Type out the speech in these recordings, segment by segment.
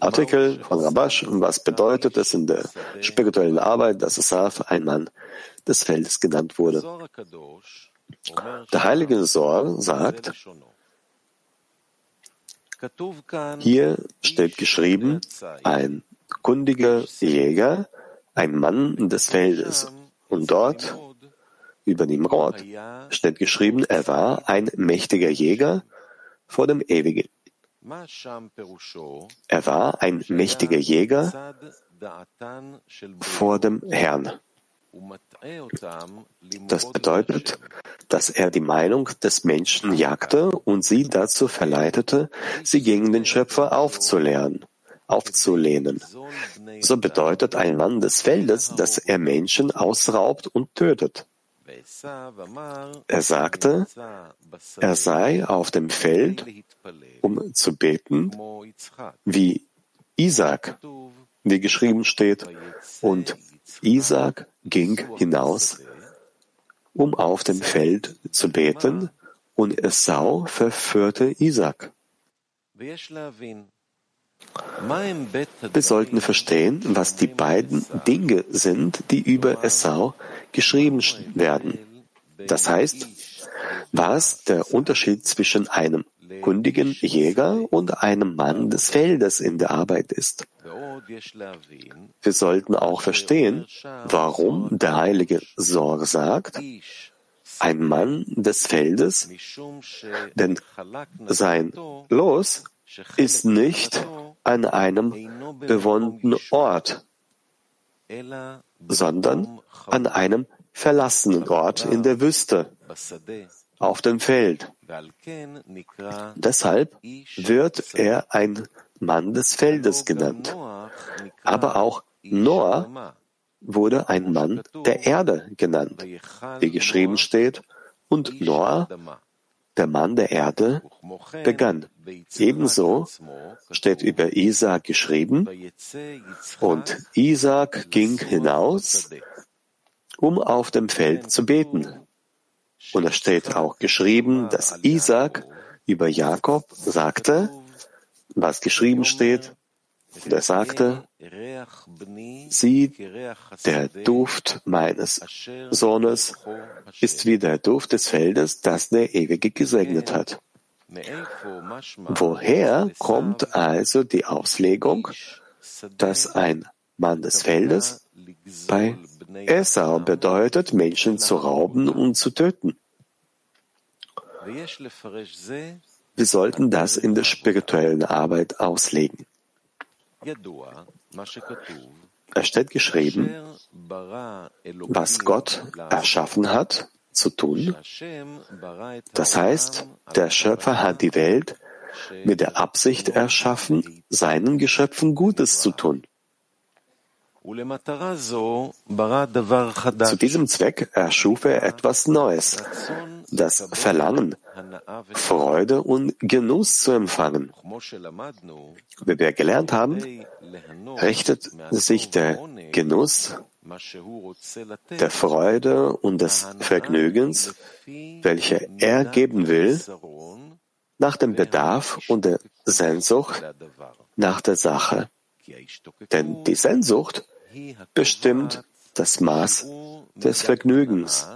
Artikel von Rabash, was bedeutet es in der spirituellen Arbeit, dass Asaf ein Mann des Feldes genannt wurde. Der heilige Sor sagt, hier steht geschrieben, ein kundiger Jäger, ein Mann des Feldes. Und dort, über Nimrod, steht geschrieben, er war ein mächtiger Jäger vor dem Ewigen. Er war ein mächtiger Jäger vor dem Herrn. Das bedeutet, dass er die Meinung des Menschen jagte und sie dazu verleitete, sie gegen den Schöpfer aufzulernen, aufzulehnen. So bedeutet ein Mann des Feldes, dass er Menschen ausraubt und tötet. Er sagte, er sei auf dem Feld, um zu beten, wie Isaac, wie geschrieben steht, und Isaac ging hinaus, um auf dem Feld zu beten, und Esau verführte Isaac. Wir sollten verstehen, was die beiden Dinge sind, die über Esau geschrieben werden. Das heißt, was der Unterschied zwischen einem kundigen Jäger und einem Mann des Feldes in der Arbeit ist. Wir sollten auch verstehen, warum der heilige Sor sagt, ein Mann des Feldes, denn sein Los ist nicht an einem bewohnten Ort, sondern an einem verlassenen Ort in der Wüste, auf dem Feld. Deshalb wird er ein Mann des Feldes genannt. Aber auch Noah wurde ein Mann der Erde genannt, wie geschrieben steht, und Noah, der Mann der Erde, begann. Ebenso steht über Isaac geschrieben, und Isaac ging hinaus, um auf dem Feld zu beten. Und es steht auch geschrieben, dass Isaac über Jakob sagte, was geschrieben steht, und er sagte, sieh, der Duft meines Sohnes ist wie der Duft des Feldes, das der Ewige gesegnet hat. Woher kommt also die Auslegung, dass ein Mann des Feldes bei Esau bedeutet, Menschen zu rauben und zu töten? Wir sollten das in der spirituellen Arbeit auslegen. Es steht geschrieben, was Gott erschaffen hat, zu tun. Das heißt, der Schöpfer hat die Welt mit der Absicht erschaffen, seinen Geschöpfen Gutes zu tun. Zu diesem Zweck erschuf er etwas Neues, das Verlangen, Freude und Genuss zu empfangen. Wie wir gelernt haben, richtet sich der Genuss der Freude und des Vergnügens, welche er geben will, nach dem Bedarf und der Sehnsucht nach der Sache. Denn die Sehnsucht bestimmt das Maß des Vergnügens,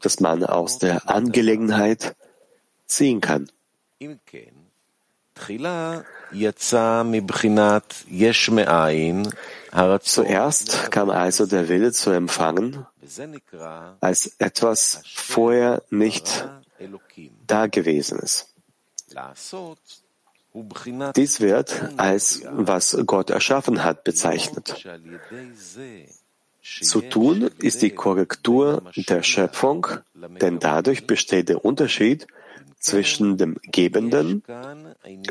das man aus der Angelegenheit ziehen kann. Zuerst kam also der Wille zu empfangen als etwas vorher nicht Dagewesenes. Dies wird als was Gott erschaffen hat bezeichnet. Zu tun ist die Korrektur der Schöpfung, denn dadurch besteht der Unterschied zwischen dem Gebenden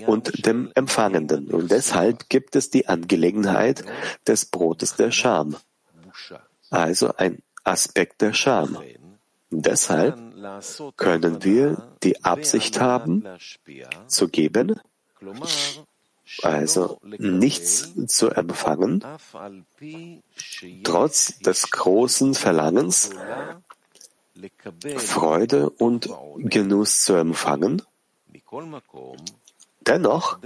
und dem Empfangenden. Und deshalb gibt es die Angelegenheit des Brotes der Scham, also ein Aspekt der Scham. Deshalb können wir die Absicht haben, zu geben, also nichts zu empfangen, trotz des großen Verlangens, Freude und Genuss zu empfangen. Dennoch,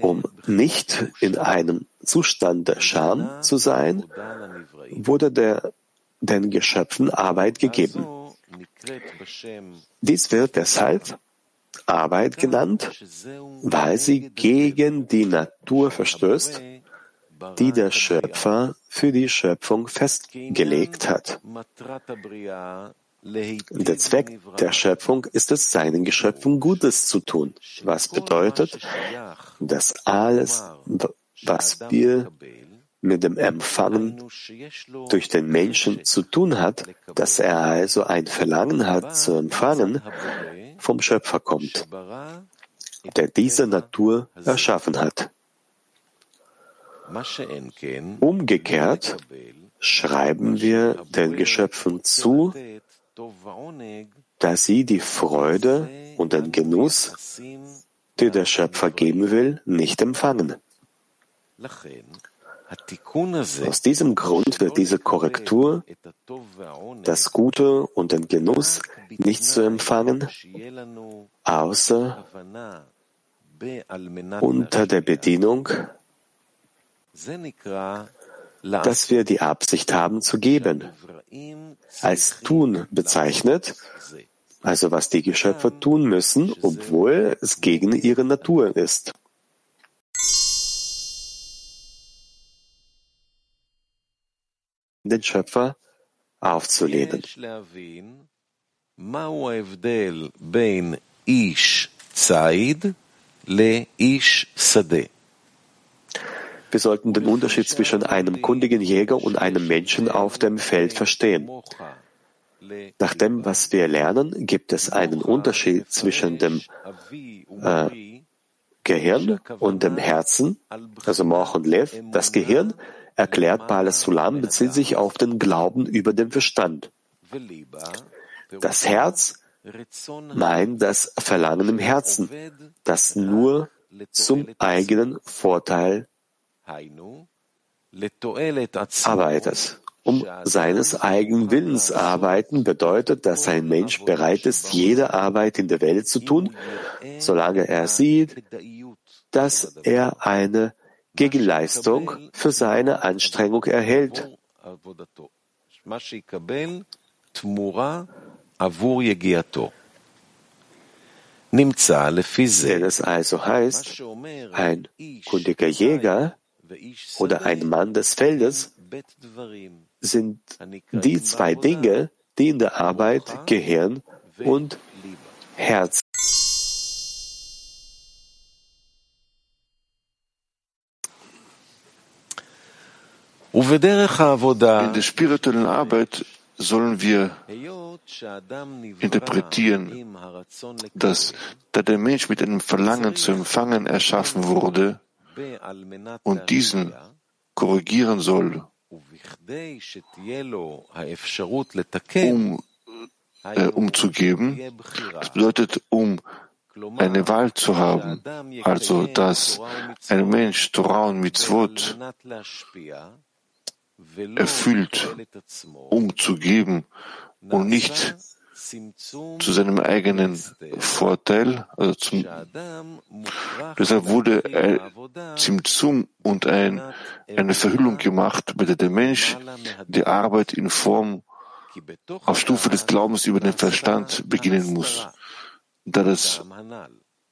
um nicht in einem Zustand der Scham zu sein, wurde der, den Geschöpfen Arbeit gegeben. Dies wird deshalb Arbeit genannt, weil sie gegen die Natur verstößt, die der Schöpfer für die Schöpfung festgelegt hat. Der Zweck der Schöpfung ist es, seinen Geschöpfen Gutes zu tun, was bedeutet, dass alles, was wir mit dem Empfangen durch den Menschen zu tun hat, dass er also ein Verlangen hat zu empfangen, vom Schöpfer kommt, der diese Natur erschaffen hat. Umgekehrt schreiben wir den Geschöpfen zu, dass sie die Freude und den Genuss, die der Schöpfer geben will, nicht empfangen. Aus diesem Grund wird diese Korrektur, das Gute und den Genuss nicht zu empfangen, außer unter der Bedingung, dass wir die Absicht haben zu geben, als tun bezeichnet, also was die Geschöpfe tun müssen, obwohl es gegen ihre Natur ist. Den Schöpfer aufzulehnen. Wir sollten den Unterschied zwischen einem kundigen Jäger und einem Menschen auf dem Feld verstehen. Nach dem, was wir lernen, gibt es einen Unterschied zwischen dem äh, Gehirn und dem Herzen, also Moch und Lev. Das Gehirn erklärt Bala Sulam, bezieht sich auf den Glauben über den Verstand. Das Herz meint das Verlangen im Herzen, das nur zum eigenen Vorteil arbeitet. Um seines eigenen Willens arbeiten bedeutet, dass ein Mensch bereit ist, jede Arbeit in der Welt zu tun, solange er sieht, dass er eine Gegenleistung für seine Anstrengung erhält. Wenn es also heißt, ein kundiger Jäger oder ein Mann des Feldes sind die zwei Dinge, die in der Arbeit Gehirn und Herz In der spirituellen Arbeit sollen wir interpretieren, dass da der Mensch mit einem Verlangen zu empfangen erschaffen wurde und diesen korrigieren soll, um, äh, umzugeben, das bedeutet, um eine Wahl zu haben, also dass ein Mensch Torah und Mitzvot erfüllt, um zu geben und nicht zu seinem eigenen Vorteil, also zum, deshalb wurde ein Zimtzum und ein, eine Verhüllung gemacht, bei der der Mensch die Arbeit in Form auf Stufe des Glaubens über den Verstand beginnen muss, da das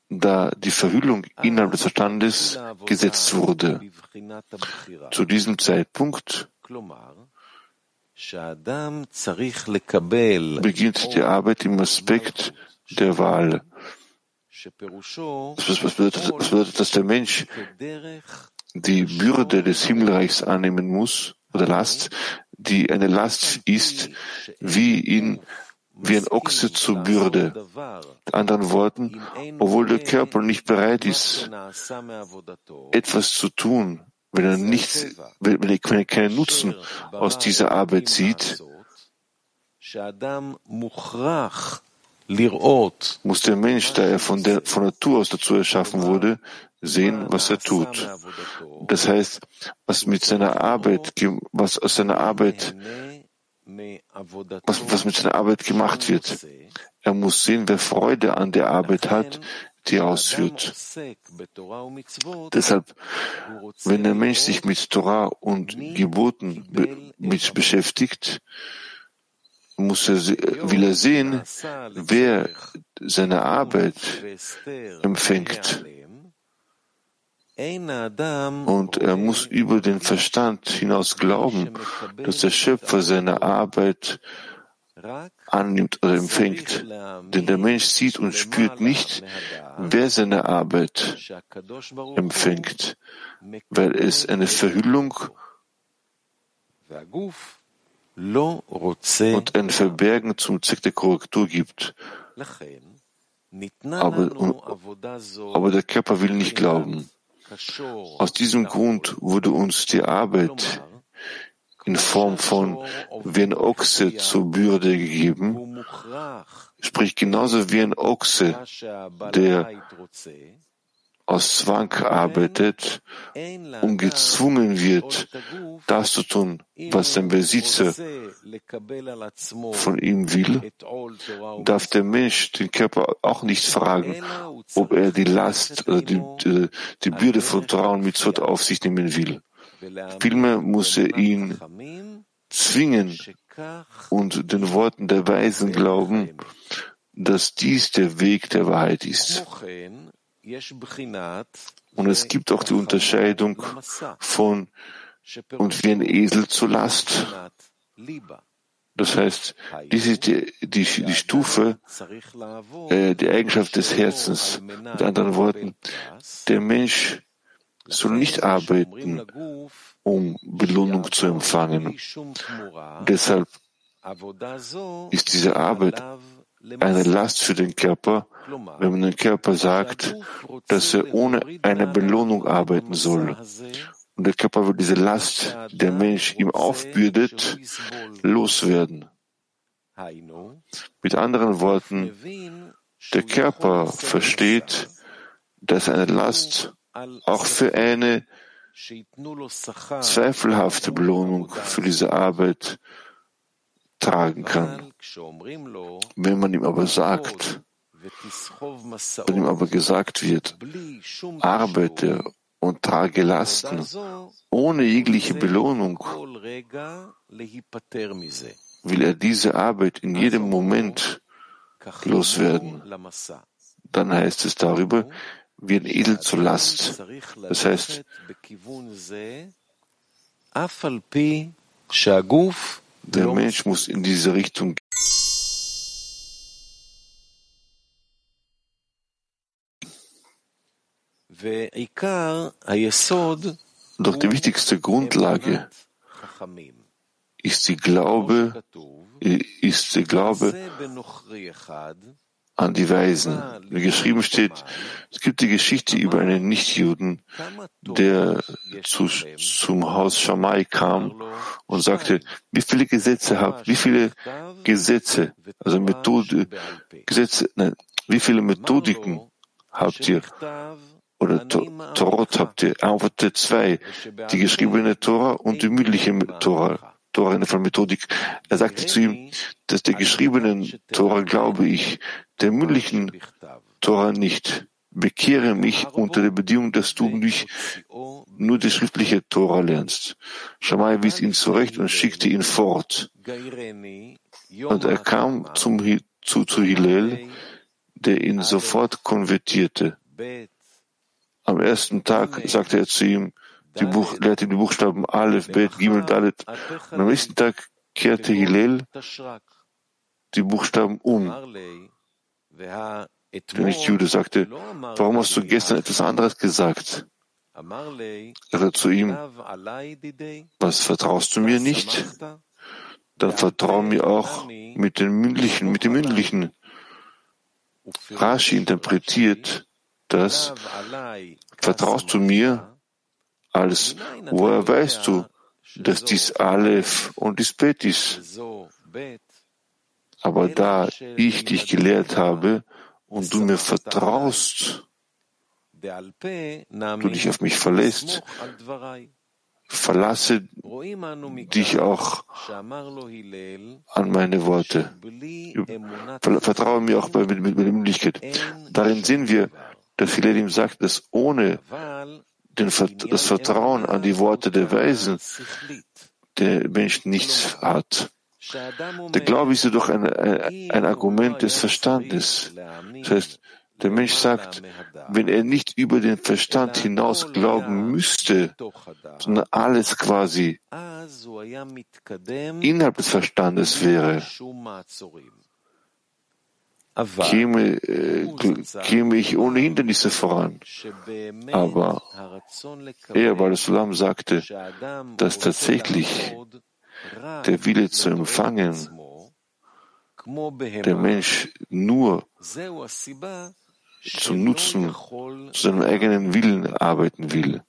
da die Verhüllung innerhalb des Verstandes gesetzt wurde. Zu diesem Zeitpunkt beginnt die Arbeit im Aspekt der Wahl. Das bedeutet, das bedeutet, dass der Mensch die Bürde des Himmelreichs annehmen muss, oder Last, die eine Last ist, wie ihn wie ein Ochse zur Bürde. In anderen Worten, obwohl der Körper nicht bereit ist, etwas zu tun, wenn er nichts, wenn er, wenn er keinen Nutzen aus dieser Arbeit sieht, muss der Mensch, da er von der von Natur aus dazu erschaffen wurde, sehen, was er tut. Das heißt, was mit seiner Arbeit, was aus seiner Arbeit was, was mit seiner Arbeit gemacht wird. Er muss sehen, wer Freude an der Arbeit hat, die ausführt. Deshalb, wenn der Mensch sich mit Torah und Geboten be mit beschäftigt, muss er, will er sehen, wer seine Arbeit empfängt. Und er muss über den Verstand hinaus glauben, dass der Schöpfer seine Arbeit annimmt oder empfängt. Denn der Mensch sieht und spürt nicht, wer seine Arbeit empfängt, weil es eine Verhüllung und ein Verbergen zum Zweck der Korrektur gibt. Aber, aber der Körper will nicht glauben. Aus diesem Grund wurde uns die Arbeit in Form von wie ein Ochse zur Bürde gegeben, sprich genauso wie ein Ochse, der aus Zwang arbeitet und gezwungen wird, das zu tun, was sein Besitzer von ihm will, darf der Mensch den Körper auch nicht fragen, ob er die Last oder die, die, die Bürde von Trauen mit Mitzvot auf sich nehmen will. Vielmehr muss er ihn zwingen und den Worten der Weisen glauben, dass dies der Weg der Wahrheit ist. Und es gibt auch die Unterscheidung von und wie ein Esel zur Last. Das heißt, dies ist die, die, die Stufe, äh, die Eigenschaft des Herzens. Mit anderen Worten, der Mensch soll nicht arbeiten, um Belohnung zu empfangen. Deshalb ist diese Arbeit eine Last für den Körper, wenn man dem Körper sagt, dass er ohne eine Belohnung arbeiten soll. Und der Körper will diese Last, die der Mensch ihm aufbürdet, loswerden. Mit anderen Worten, der Körper versteht, dass eine Last auch für eine zweifelhafte Belohnung für diese Arbeit tragen kann. Wenn man ihm aber sagt, wenn ihm aber gesagt wird, arbeite und trage Lasten ohne jegliche Belohnung, will er diese Arbeit in jedem Moment loswerden. Dann heißt es darüber, wie ein Edel zur Last. Das heißt, der Mensch muss in diese Richtung Doch die wichtigste Grundlage ist die Glaube, ist der Glaube an die Weisen. Wie geschrieben steht, es gibt die Geschichte über einen Nichtjuden, der zu, zum Haus Shammai kam und sagte, wie viele Gesetze habt, wie viele Gesetze, also Methode, Gesetze, nein, wie viele Methodiken habt ihr? Oder Torot habt ihr? Er antwortete zwei, die geschriebene Tora und die mündliche Tora. Tora in der Methodik. Er sagte zu ihm, dass der geschriebenen Tora glaube ich, der mündlichen Tora nicht. Bekehre mich unter der Bedingung, dass du mich nur die schriftliche Tora lernst. Shammai wies ihn zurecht und schickte ihn fort. Und er kam zum, zu, zu Hillel, der ihn sofort konvertierte. Am ersten Tag sagte er zu ihm, die Buch, lehrte die Buchstaben Aleph, Bet, Gimel, Dalet. Und am nächsten Tag kehrte Hillel die Buchstaben um. Der Nicht-Jude sagte, warum hast du gestern etwas anderes gesagt? Er sagte zu ihm, was vertraust du mir nicht? Dann vertrau mir auch mit den mündlichen, mit dem mündlichen. Rashi interpretiert das, vertraust du mir, als woher weißt du, dass dies Aleph und dies Bet ist? Aber da ich dich gelehrt habe und du mir vertraust, du dich auf mich verlässt, verlasse dich auch an meine Worte. Vertraue mir auch bei, mit, mit, mit Möglichkeit. Darin sehen wir, dass Hillel ihm sagt, dass ohne den, das Vertrauen an die Worte der Weisen der Mensch nichts hat. Der Glaube ist jedoch ein, ein, ein Argument des Verstandes. Das heißt, der Mensch sagt, wenn er nicht über den Verstand hinaus glauben müsste, sondern alles quasi innerhalb des Verstandes wäre, käme, äh, käme ich ohne Hindernisse voran. Aber er, weil Sulam sagte, dass tatsächlich der Wille zu empfangen der Mensch nur zum Nutzen, zu seinem eigenen Willen arbeiten will.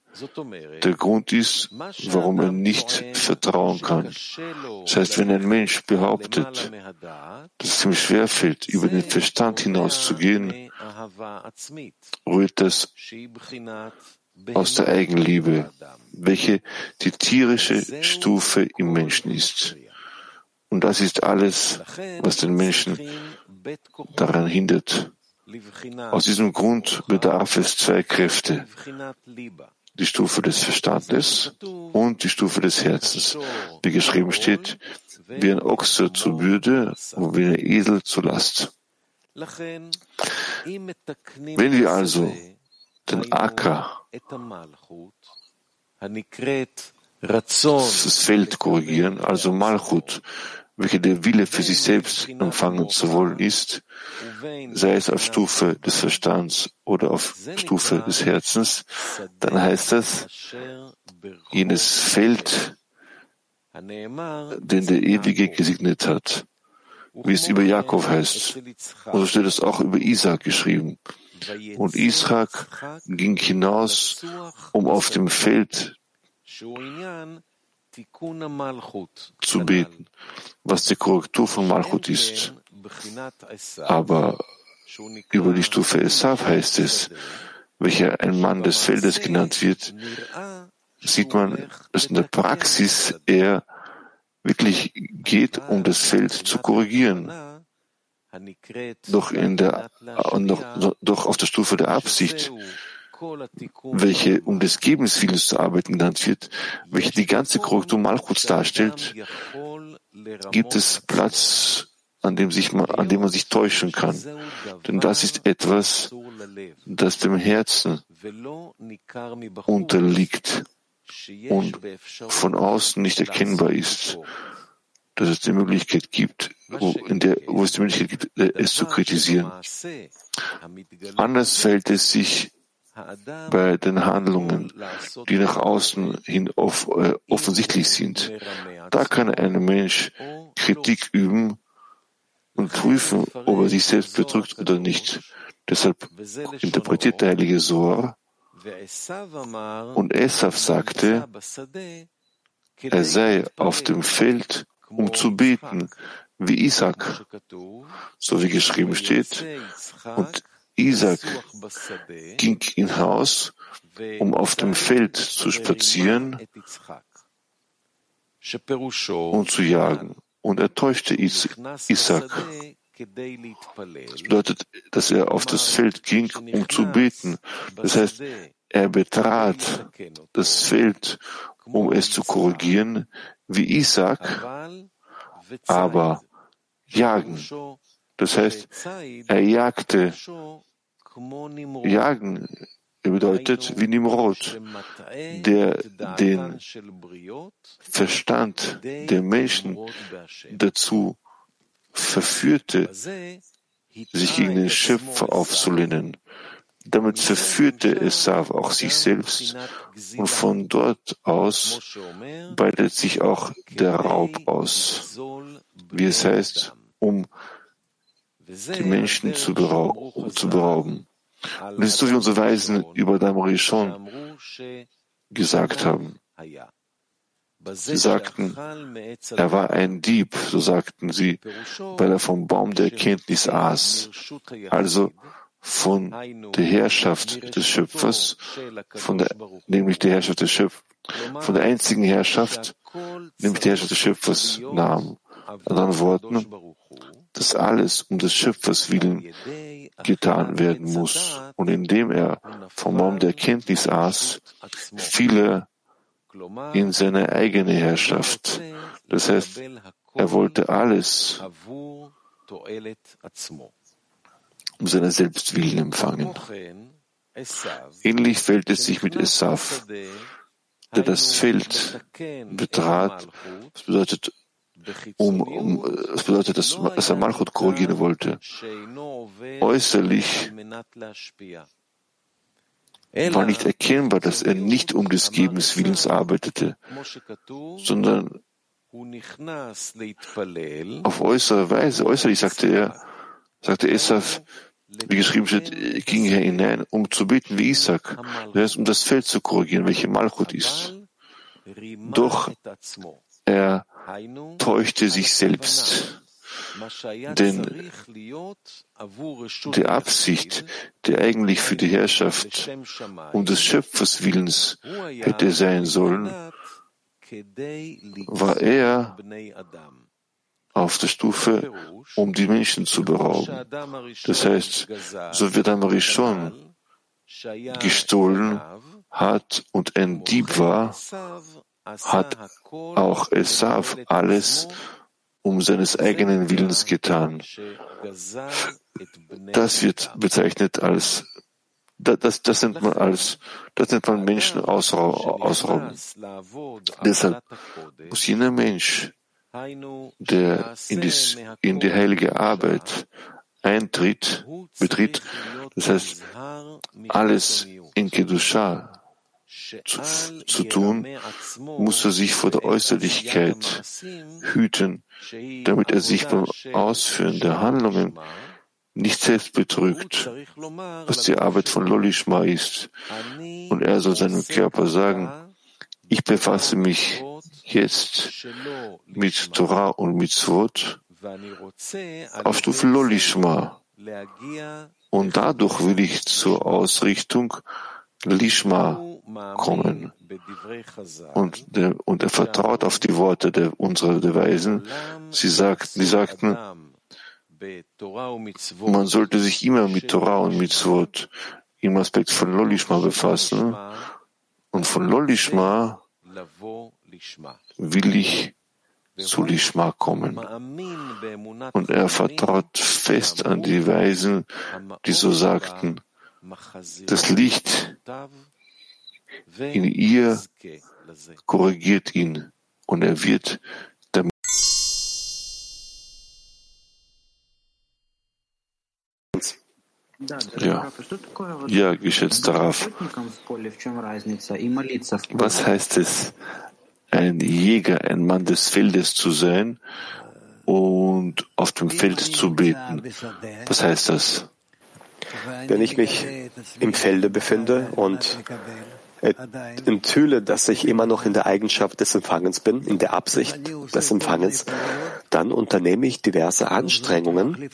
Der Grund ist, warum er nicht vertrauen kann. Das heißt, wenn ein Mensch behauptet, dass es ihm schwerfällt, über den Verstand hinauszugehen, rührt das aus der Eigenliebe, welche die tierische Stufe im Menschen ist. Und das ist alles, was den Menschen daran hindert. Aus diesem Grund bedarf es zwei Kräfte. Die Stufe des Verstandes und die Stufe des Herzens. Wie geschrieben steht, wie ein Ochse zur Bürde und wie ein Esel zur Last. Wenn wir also den Acker, das Feld korrigieren, also Malchut, welche der Wille für sich selbst empfangen zu wollen ist, sei es auf Stufe des Verstands oder auf Stufe des Herzens, dann heißt das, jenes Feld, den der Ewige gesegnet hat, wie es über Jakob heißt. Und so steht es auch über Isaac geschrieben. Und Isaac ging hinaus, um auf dem Feld zu beten, was die Korrektur von Malchut ist. Aber über die Stufe Esav heißt es, welcher ein Mann des Feldes genannt wird, sieht man, dass in der Praxis er wirklich geht, um das Feld zu korrigieren. Doch in der, doch, doch auf der Stufe der Absicht welche um des Gebens Willens zu arbeiten genannt wird, welche die ganze Korrektur Malchuts darstellt, gibt es Platz, an dem, sich man, an dem man sich täuschen kann. Denn das ist etwas, das dem Herzen unterliegt und von außen nicht erkennbar ist, dass es die Möglichkeit gibt, wo, in der, wo es die Möglichkeit gibt, es zu kritisieren. Anders fällt es sich bei den Handlungen, die nach außen hin off, äh, offensichtlich sind. Da kann ein Mensch Kritik üben und prüfen, ob er sich selbst betrügt oder nicht. Deshalb interpretiert der heilige Soar und Esav sagte, er sei auf dem Feld, um zu beten, wie Isaac, so wie geschrieben steht, und Isaac ging hinaus, um auf dem Feld zu spazieren und zu jagen. Und er täuschte Isaac. Das bedeutet, dass er auf das Feld ging, um zu beten. Das heißt, er betrat das Feld, um es zu korrigieren, wie Isaac, aber jagen. Das heißt, er jagte Jagen bedeutet wie Nimrod, der den Verstand der Menschen dazu verführte, sich gegen den Schöpfer aufzulehnen. Damit verführte Esav auch sich selbst und von dort aus breitet sich auch der Raub aus, wie es heißt, um die Menschen zu, berau zu berauben. So, wie unsere Weisen über Damari schon gesagt haben. Sie sagten, er war ein Dieb, so sagten sie, weil er vom Baum der Erkenntnis aß. Also von der Herrschaft des Schöpfers, von der, nämlich der Herrschaft des Schöpfers, von der einzigen Herrschaft, nämlich der Herrschaft des Schöpfers nahm. In anderen Worten, dass alles um des Schöpfers willen getan werden muss. Und indem er vom Baum der Erkenntnis aß, viele in seine eigene Herrschaft. Das heißt, er wollte alles um seine Selbstwillen empfangen. Ähnlich fällt es sich mit Esaf, der das Feld betrat, das bedeutet, um, um, das bedeutet, dass, dass er Malchut korrigieren wollte. Äußerlich war nicht erkennbar, dass er nicht um des Gebens Willens arbeitete, sondern auf äußere Weise, äußerlich sagte er, sagte Esaf, wie geschrieben steht, ging er hinein, um zu beten wie Isaac, das heißt, um das Feld zu korrigieren, welche Malchut ist. Doch er täuschte sich selbst. Denn die Absicht, die eigentlich für die Herrschaft um des Schöpfers Willens hätte sein sollen, war er auf der Stufe, um die Menschen zu berauben. Das heißt, so wird Amari schon gestohlen hat und ein Dieb war, hat auch Esav alles um seines eigenen Willens getan. Das wird bezeichnet als das, das nennt man als, das nennt man Menschen ausrauben. Deshalb muss jener Mensch, der in die, in die heilige Arbeit eintritt, betritt, das heißt, alles in Kedusha zu, zu tun, muss er sich vor der Äußerlichkeit hüten, damit er sich beim Ausführen der Handlungen nicht selbst betrügt, was die Arbeit von Lolishma ist. Und er soll seinem Körper sagen, ich befasse mich jetzt mit Torah und Mitzvot auf Stufe Lolishma. Und dadurch will ich zur Ausrichtung Lishma kommen. Und, der, und er vertraut auf die Worte der, unserer der Weisen. Sie sagten, die sagten, man sollte sich immer mit Torah und Mitzvot im Aspekt von Lolishma befassen. Und von Lolishma will ich zu Lishma kommen. Und er vertraut fest an die Weisen, die so sagten, das Licht in ihr korrigiert ihn und er wird damit ja, ja, geschätzter Raf. Was heißt es, ein Jäger, ein Mann des Feldes zu sein und auf dem Feld zu beten? Was heißt das? Wenn ich mich im Felde befinde und enthülle, dass ich immer noch in der Eigenschaft des Empfangens bin, in der Absicht des Empfangens, dann unternehme ich diverse Anstrengungen,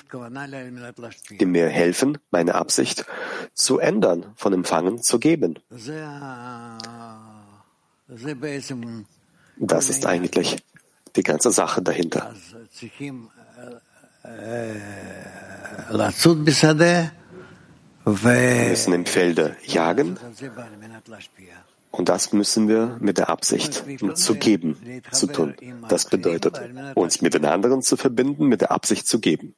die mir helfen, meine Absicht zu ändern, von Empfangen zu geben. Das ist eigentlich die ganze Sache dahinter. Wir müssen im Felde jagen und das müssen wir mit der Absicht zu geben, zu tun. Das bedeutet, uns mit den anderen zu verbinden, mit der Absicht zu geben.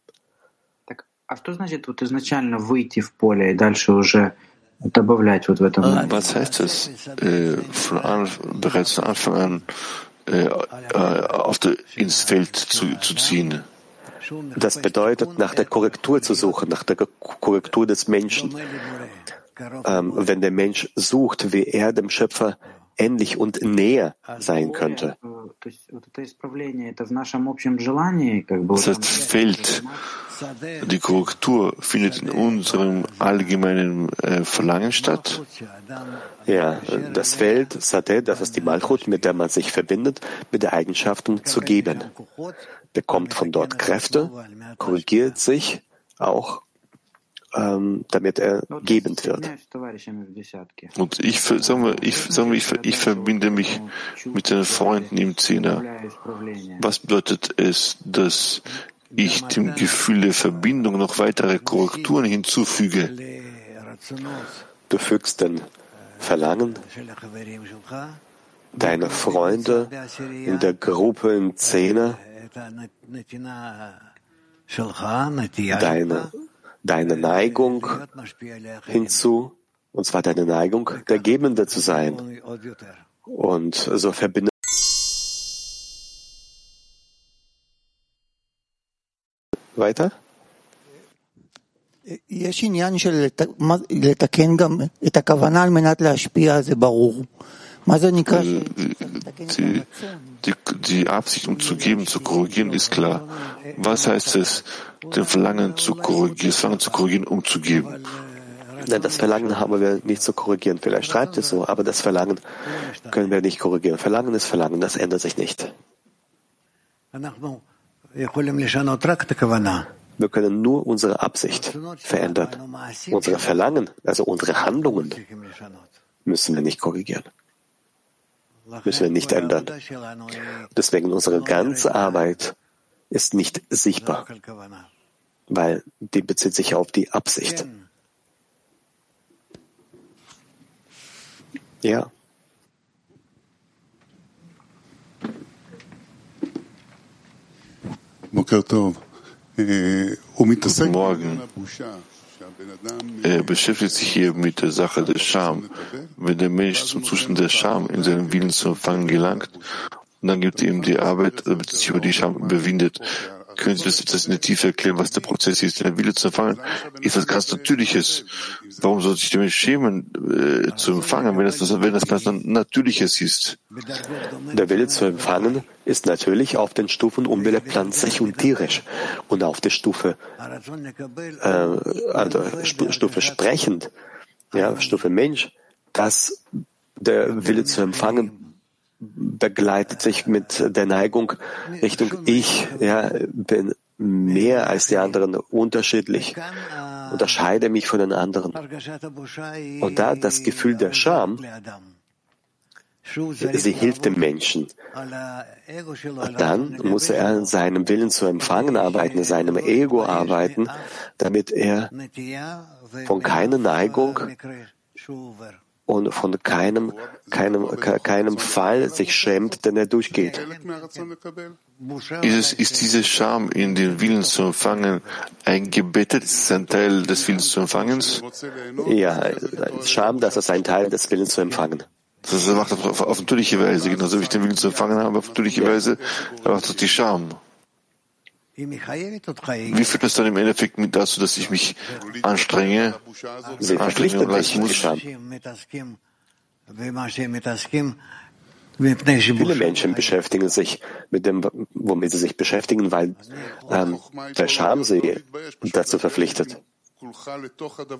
Was heißt es, äh, von an, bereits von Anfang an äh, äh, auf der, ins Feld zu, zu ziehen? Das bedeutet, nach der Korrektur zu suchen, nach der Korrektur des Menschen. Ähm, wenn der Mensch sucht, wie er dem Schöpfer ähnlich und näher sein könnte. Das heißt, fehlt die Korrektur findet in unserem allgemeinen äh, Verlangen statt? Ja, das Feld, Sadeh, das ist die Malchut, mit der man sich verbindet, mit der Eigenschaften zu geben. Bekommt von dort Kräfte, korrigiert sich auch ähm, damit er gebend wird. Und ich, sagen wir, ich, sagen wir, ich, ich verbinde mich mit den Freunden im Zehner. Was bedeutet es, dass ich dem Gefühl der Verbindung noch weitere Korrekturen hinzufüge? Du fügst den Verlangen deiner Freunde in der Gruppe im Zehner, deine, deine Neigung hinzu, und zwar deine Neigung, der Gebende zu sein. Und so verbindet weiter. יש עניין של לתקן גם את הכוונה על מנת להשפיע, זה ברור. Die, die, die Absicht, um zu geben, zu korrigieren, ist klar. Was heißt es, den Verlangen zu korrigieren, das Verlangen zu korrigieren, um zu geben? Nein, das Verlangen haben wir nicht zu korrigieren. Vielleicht schreibt es so, aber das Verlangen können wir nicht korrigieren. Verlangen ist Verlangen, das ändert sich nicht. Wir können nur unsere Absicht verändern. Unsere Verlangen, also unsere Handlungen, müssen wir nicht korrigieren. Müssen wir nicht ändern. Deswegen unsere ganze Arbeit ist nicht sichtbar, weil die bezieht sich auf die Absicht. Ja. Tov. Guten Morgen. Er beschäftigt sich hier mit der Sache des Scham. Wenn der Mensch zum Zustand der Scham in seinem Willen zu empfangen gelangt, und dann gibt ihm die Arbeit, damit sich über die Scham überwindet, können Sie das in der Tiefe erklären, was der Prozess ist? Der Wille zu empfangen ist was ganz Natürliches. Warum soll sich Mensch schämen, äh, zu empfangen, wenn das, wenn das ganz Natürliches ist? Der Wille zu empfangen ist natürlich auf den Stufen Umwille, pflanzlich und tierisch. Und auf der Stufe, äh, also Stufe sprechend, ja, Stufe Mensch, dass der Wille zu empfangen begleitet sich mit der Neigung Richtung Ich, ja, bin mehr als die anderen, unterschiedlich, unterscheide mich von den anderen. Und da das Gefühl der Scham, sie hilft dem Menschen. Dann muss er an seinem Willen zu empfangen arbeiten, seinem Ego arbeiten, damit er von keiner Neigung und von keinem, keinem, keinem Fall sich schämt, den er durchgeht. Ist, es, ist diese Scham in den Willen zu empfangen eingebettet? Ist es ein Teil des Willens zu empfangens? Ja, Scham, das ist ein Teil des Willens zu empfangen. Das macht auf, auf natürliche Weise, genauso wie ich den Willen zu empfangen habe, auf natürliche Weise, aber auch die Scham. Wie führt das dann im Endeffekt mit dazu, dass ich mich anstrenge? Sie verpflichtet mich, muss. Viele Menschen beschäftigen sich mit dem, womit sie sich beschäftigen, weil ähm, der Scham sie dazu verpflichtet.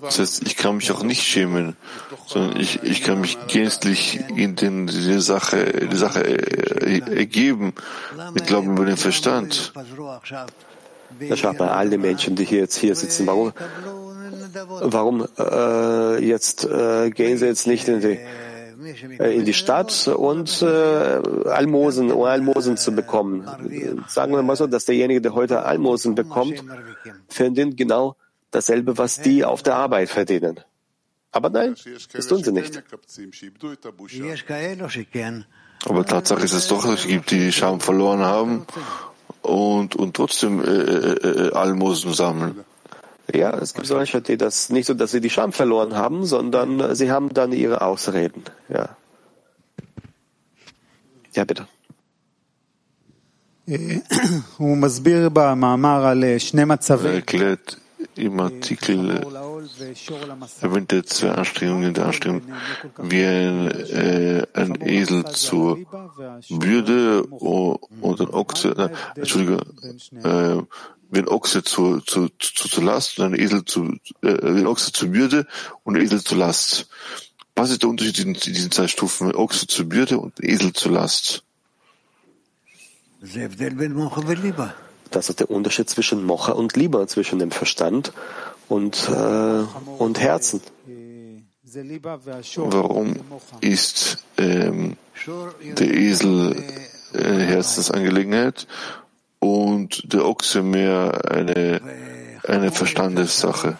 Das heißt, ich kann mich auch nicht schämen, sondern ich, ich kann mich gänzlich in den, die Sache, die Sache äh, ergeben, mit Glauben über den Verstand. Da schaut mal alle Menschen, die hier jetzt hier sitzen, warum, warum äh, jetzt äh, gehen sie jetzt nicht in die, äh, in die Stadt und äh, Almosen, um Almosen zu bekommen. Sagen wir mal so, dass derjenige, der heute Almosen bekommt, verdient genau dasselbe, was die auf der Arbeit verdienen. Aber nein, das tun sie nicht. Aber Tatsache ist es doch, es gibt die, die Scham verloren haben und, und trotzdem äh, äh, äh, äh Almosen sammeln. Ja, es gibt solche, die das nicht so, dass sie die Scham verloren haben, sondern sie haben dann ihre Ausreden. Ja, ja bitte. Er erklärt im Artikel erwähnte zwei Anstrengungen der Anstrengung, wie ein, äh, ein Esel zur Bürde oder Ochse, äh, Entschuldige, äh, wie ein Ochse zur, zur, zur, zur Last und ein Esel zu, äh, ein Ochse zur Würde und ein Esel zur Last. Was ist der Unterschied in diesen zwei Stufen? Ochse zur Würde und Esel zur Last? Das ist der Unterschied zwischen Mocha und Liebe, zwischen dem Verstand und, äh, und Herzen. Warum ist ähm, der Esel äh, Herzensangelegenheit und der Ochse mehr eine, eine Verstandessache?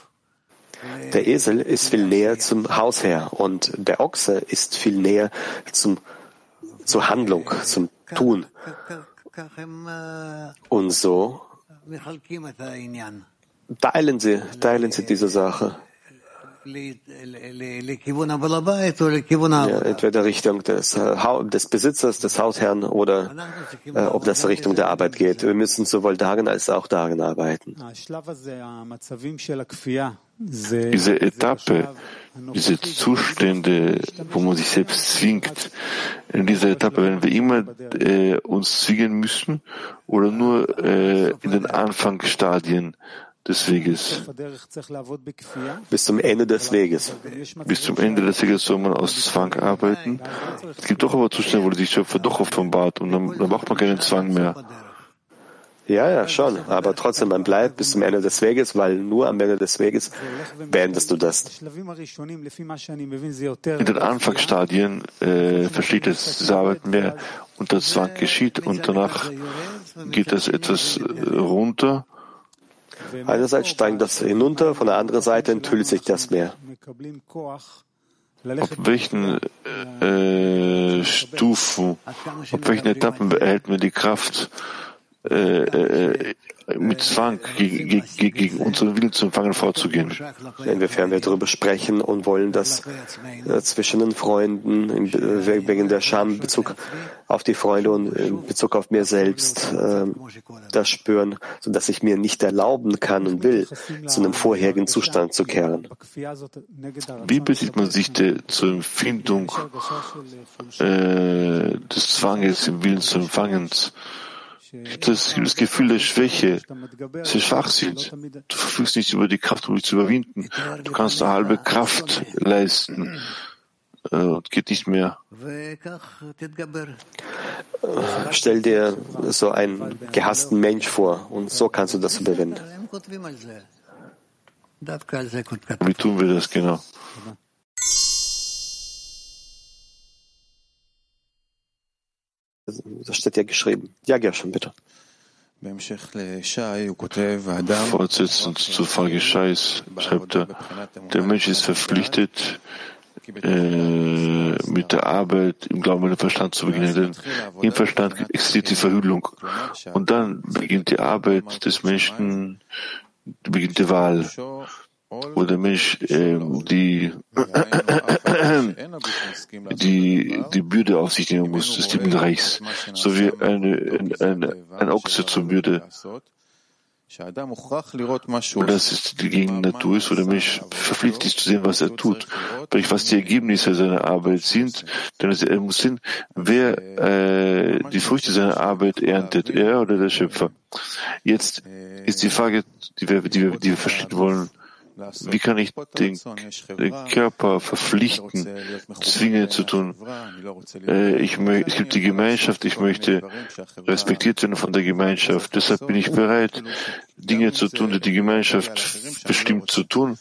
Der Esel ist viel näher zum Hausherr und der Ochse ist viel näher zum, zur Handlung, zum Tun. Und so teilen sie, teilen sie diese Sache. Ja, entweder Richtung des, äh, des Besitzers, des Hausherrn oder äh, ob das Richtung der Arbeit geht. Wir müssen sowohl darin als auch darin arbeiten. Diese Etappe, diese Zustände, wo man sich selbst zwingt, in dieser Etappe werden wir immer äh, uns zwingen müssen oder nur äh, in den Anfangsstadien des Weges. Bis zum Ende des Weges. Bis zum Ende des Weges soll man aus Zwang arbeiten. Es gibt doch aber Zustände, wo sich Schöpfer doch offenbart und dann, dann braucht man keinen Zwang mehr. Ja, ja, schon. Aber trotzdem, man bleibt bis zum Ende des Weges, weil nur am Ende des Weges beendest du das. In den Anfangsstadien äh, versteht es Arbeit mehr unter Zwang geschieht und danach geht es etwas äh, runter Einerseits steigt das hinunter, von der anderen Seite enthüllt sich das Meer. Auf welchen äh, Stufen, auf welchen Etappen erhält man die Kraft, äh, äh, mit Zwang gegen, gegen, gegen unseren Willen zu empfangen vorzugehen. Inwiefern wir darüber sprechen und wollen das äh, zwischen den Freunden äh, wegen der Scham in Bezug auf die Freunde und in Bezug auf mir selbst äh, das spüren, sodass ich mir nicht erlauben kann und will, zu einem vorherigen Zustand zu kehren. Wie bezieht man sich der, zur Empfindung äh, des Zwanges im Willen zu empfangen? Das, das Gefühl der Schwäche, dass sie schwach sind. Du verfügst nicht über die Kraft, um dich zu überwinden. Du kannst eine halbe Kraft leisten äh, und geht nicht mehr. Stell dir so einen gehassten Mensch vor und so kannst du das überwinden. Wie tun wir das genau? Das steht ja geschrieben. Ja, Gershon, bitte. Fortsetzend zur Frage Scheiß schreibt er, der Mensch ist verpflichtet, äh, mit der Arbeit im Glauben an den Verstand zu beginnen, denn im Verstand existiert die Verhüllung. Und dann beginnt die Arbeit des Menschen, beginnt die Wahl wo der Mensch äh, die, die, die Bürde auf sich nehmen muss, des Himmelreichs, so wie eine, eine, ein Ochse zur Bürde. Und das ist die Gegennatur ist, wo der Mensch verpflichtet ist zu sehen, was er tut, durch was die Ergebnisse seiner Arbeit sind, denn er muss sehen, wer äh, die Früchte seiner Arbeit erntet, er oder der Schöpfer. Jetzt ist die Frage, die wir, die wir, die wir verstehen wollen, wie kann ich den, den Körper verpflichten, zwingen zu tun? Äh, ich möchte, es gibt die Gemeinschaft, ich möchte respektiert werden von der Gemeinschaft. Deshalb bin ich bereit, Dinge zu tun, die die Gemeinschaft bestimmt zu tun,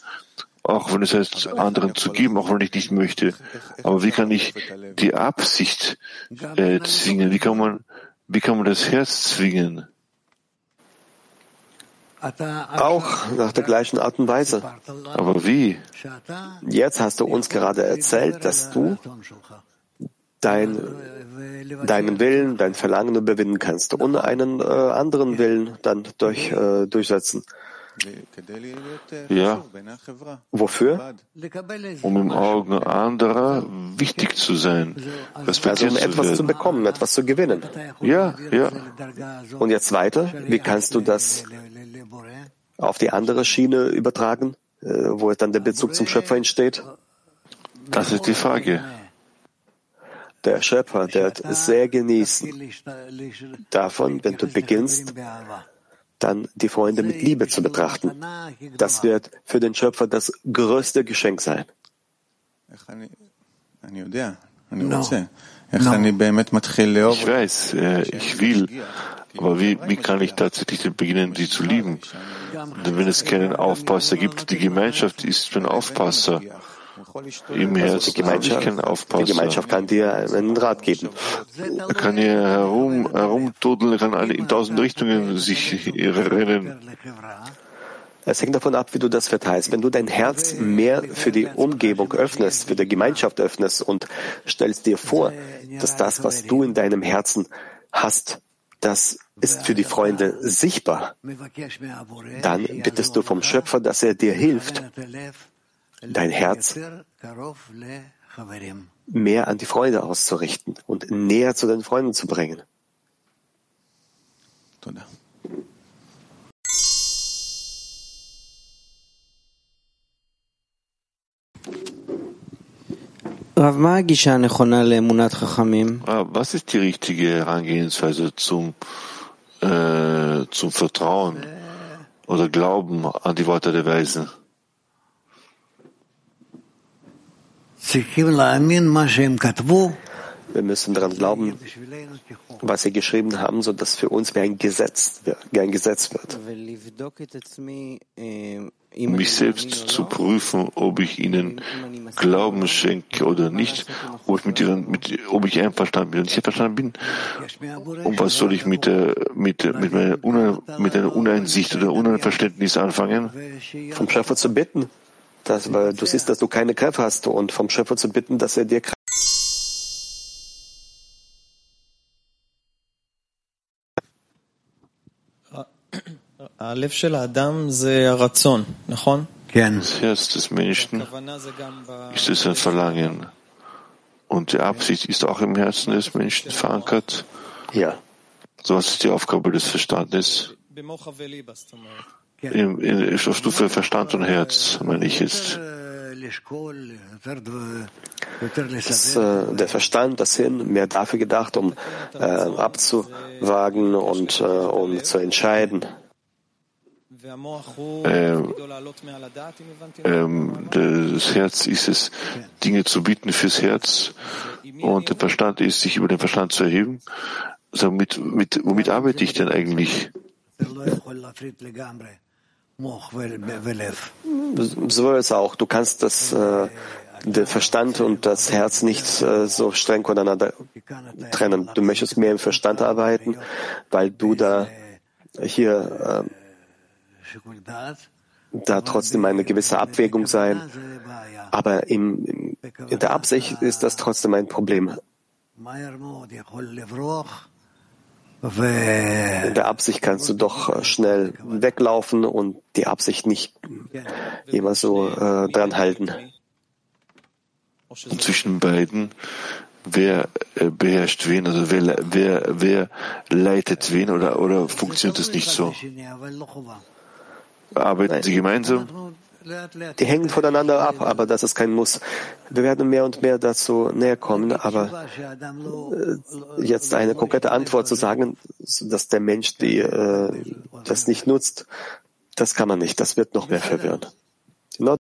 auch wenn es heißt, anderen zu geben, auch wenn ich nicht möchte. Aber wie kann ich die Absicht äh, zwingen? Wie kann man, wie kann man das Herz zwingen? Auch nach der gleichen Art und Weise. Aber wie? Jetzt hast du uns gerade erzählt, dass du dein, deinen Willen, dein Verlangen überwinden kannst, ohne einen äh, anderen Willen dann durch, äh, durchsetzen. Ja. Wofür? Um im Augen anderer wichtig zu sein. Also um etwas zu bekommen, etwas zu gewinnen. Ja, ja. Und jetzt weiter. Wie kannst du das auf die andere Schiene übertragen, äh, wo dann der Bezug zum Schöpfer entsteht? Das ist die Frage. Der Schöpfer, der wird sehr genießen davon, wenn du beginnst, dann die Freunde mit Liebe zu betrachten. Das wird für den Schöpfer das größte Geschenk sein. Ich weiß, äh, ich will, aber wie, wie kann ich tatsächlich beginnen, die zu lieben? Denn wenn es keinen Aufpasser gibt, die Gemeinschaft ist mein Aufpasser. Im Herzen also die Gemeinschaft, die Gemeinschaft kann dir einen Rat geben. Er kann hier herum, herumtodeln, kann in tausend Richtungen sich rennen. Es hängt davon ab, wie du das verteilst. Wenn du dein Herz mehr für die Umgebung öffnest, für die Gemeinschaft öffnest und stellst dir vor, dass das, was du in deinem Herzen hast, das ist für die Freunde sichtbar, dann bittest du vom Schöpfer, dass er dir hilft, dein Herz mehr an die Freunde auszurichten und näher zu den Freunden zu bringen. Ah, was ist die richtige Herangehensweise zum, äh, zum Vertrauen oder Glauben an die Worte der Weisen? Wir müssen daran glauben, was sie geschrieben haben, so dass für uns wie ein Gesetz, wie ein Gesetz wird. Um mich selbst zu prüfen, ob ich ihnen Glauben schenke oder nicht, ob ich, mit ihren, mit, ob ich einverstanden bin. Und ich einverstanden bin, und was soll ich mit, der, mit, mit, meiner, Une, mit einer Uneinsicht oder Unverständnis anfangen? Vom Schöpfer zu bitten, dass, weil du siehst, dass du keine Kräfte hast und vom Schöpfer zu bitten, dass er dir Kraft Das Herz des Menschen ist es ein Verlangen. Und die Absicht ist auch im Herzen des Menschen verankert. Ja. So was ist die Aufgabe des Verstandes in, in, auf Stufe Verstand und Herz, meine ich jetzt. Das, äh, der Verstand, das Hin, mehr dafür gedacht, um äh, abzuwagen und äh, um zu entscheiden. Das Herz ist es, Dinge zu bieten fürs Herz und der Verstand ist, sich über den Verstand zu erheben. Also mit, mit, womit arbeite ich denn eigentlich? So ist auch. Du kannst das, äh, der Verstand und das Herz nicht äh, so streng voneinander trennen. Du möchtest mehr im Verstand arbeiten, weil du da hier äh, da trotzdem eine gewisse Abwägung sein. Aber im, in der Absicht ist das trotzdem ein Problem. In der Absicht kannst du doch äh, schnell weglaufen und die Absicht nicht immer so äh, dran halten. Und zwischen beiden, wer äh, beherrscht wen, also wer, wer, wer leitet wen oder, oder funktioniert es nicht so? Arbeiten sie gemeinsam? Die hängen voneinander ab, aber das ist kein Muss. Wir werden mehr und mehr dazu näher kommen, aber äh, jetzt eine konkrete Antwort zu sagen, dass der Mensch die, äh, das nicht nutzt, das kann man nicht. Das wird noch mehr verwirren. Not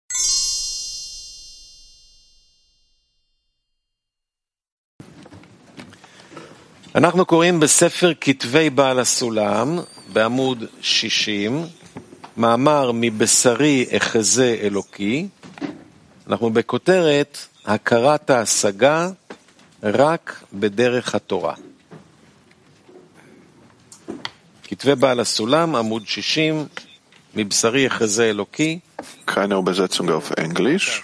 אנחנו קוראים בספר כתבי בעל הסולם בעמוד 60 מאמר מבשרי אחזה אלוקי, אנחנו בכותרת הכרת ההשגה רק בדרך התורה. כתבי בעל הסולם, עמוד 60, מבשרי אחזה אלוקי. Keine Übersetzung auf Englisch.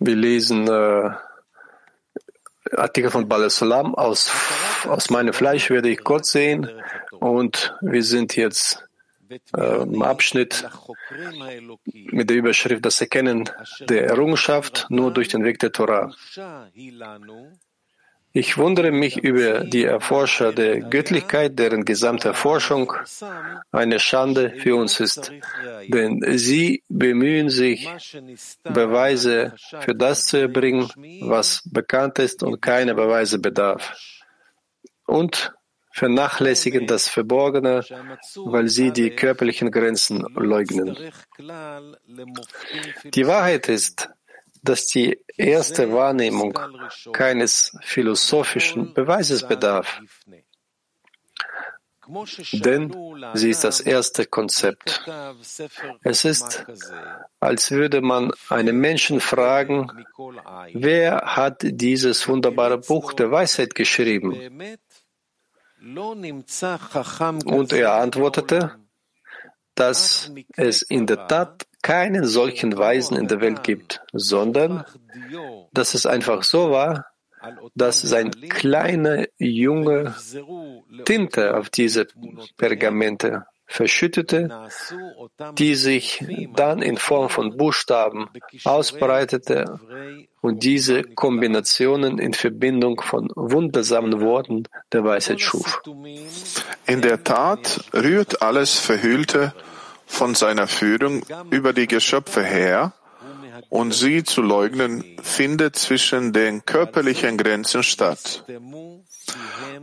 Wir lesen äh, Artikel von Bal Salam aus, aus meinem Fleisch werde ich Gott sehen und wir sind jetzt äh, im Abschnitt mit der Überschrift das Erkennen der Errungenschaft nur durch den Weg der Torah. Ich wundere mich über die Erforscher der Göttlichkeit, deren gesamte Forschung eine Schande für uns ist. Denn sie bemühen sich, Beweise für das zu erbringen, was bekannt ist und keine Beweise bedarf. Und vernachlässigen das Verborgene, weil sie die körperlichen Grenzen leugnen. Die Wahrheit ist, dass die erste Wahrnehmung keines philosophischen Beweises bedarf, denn sie ist das erste Konzept. Es ist, als würde man einen Menschen fragen, wer hat dieses wunderbare Buch der Weisheit geschrieben? Und er antwortete, dass es in der Tat keinen solchen Weisen in der Welt gibt, sondern dass es einfach so war, dass sein kleiner Junge Tinte auf diese Pergamente verschüttete, die sich dann in Form von Buchstaben ausbreitete und diese Kombinationen in Verbindung von wundersamen Worten der Weisheit schuf. In der Tat rührt alles Verhüllte von seiner Führung über die Geschöpfe her, und sie zu leugnen findet zwischen den körperlichen Grenzen statt.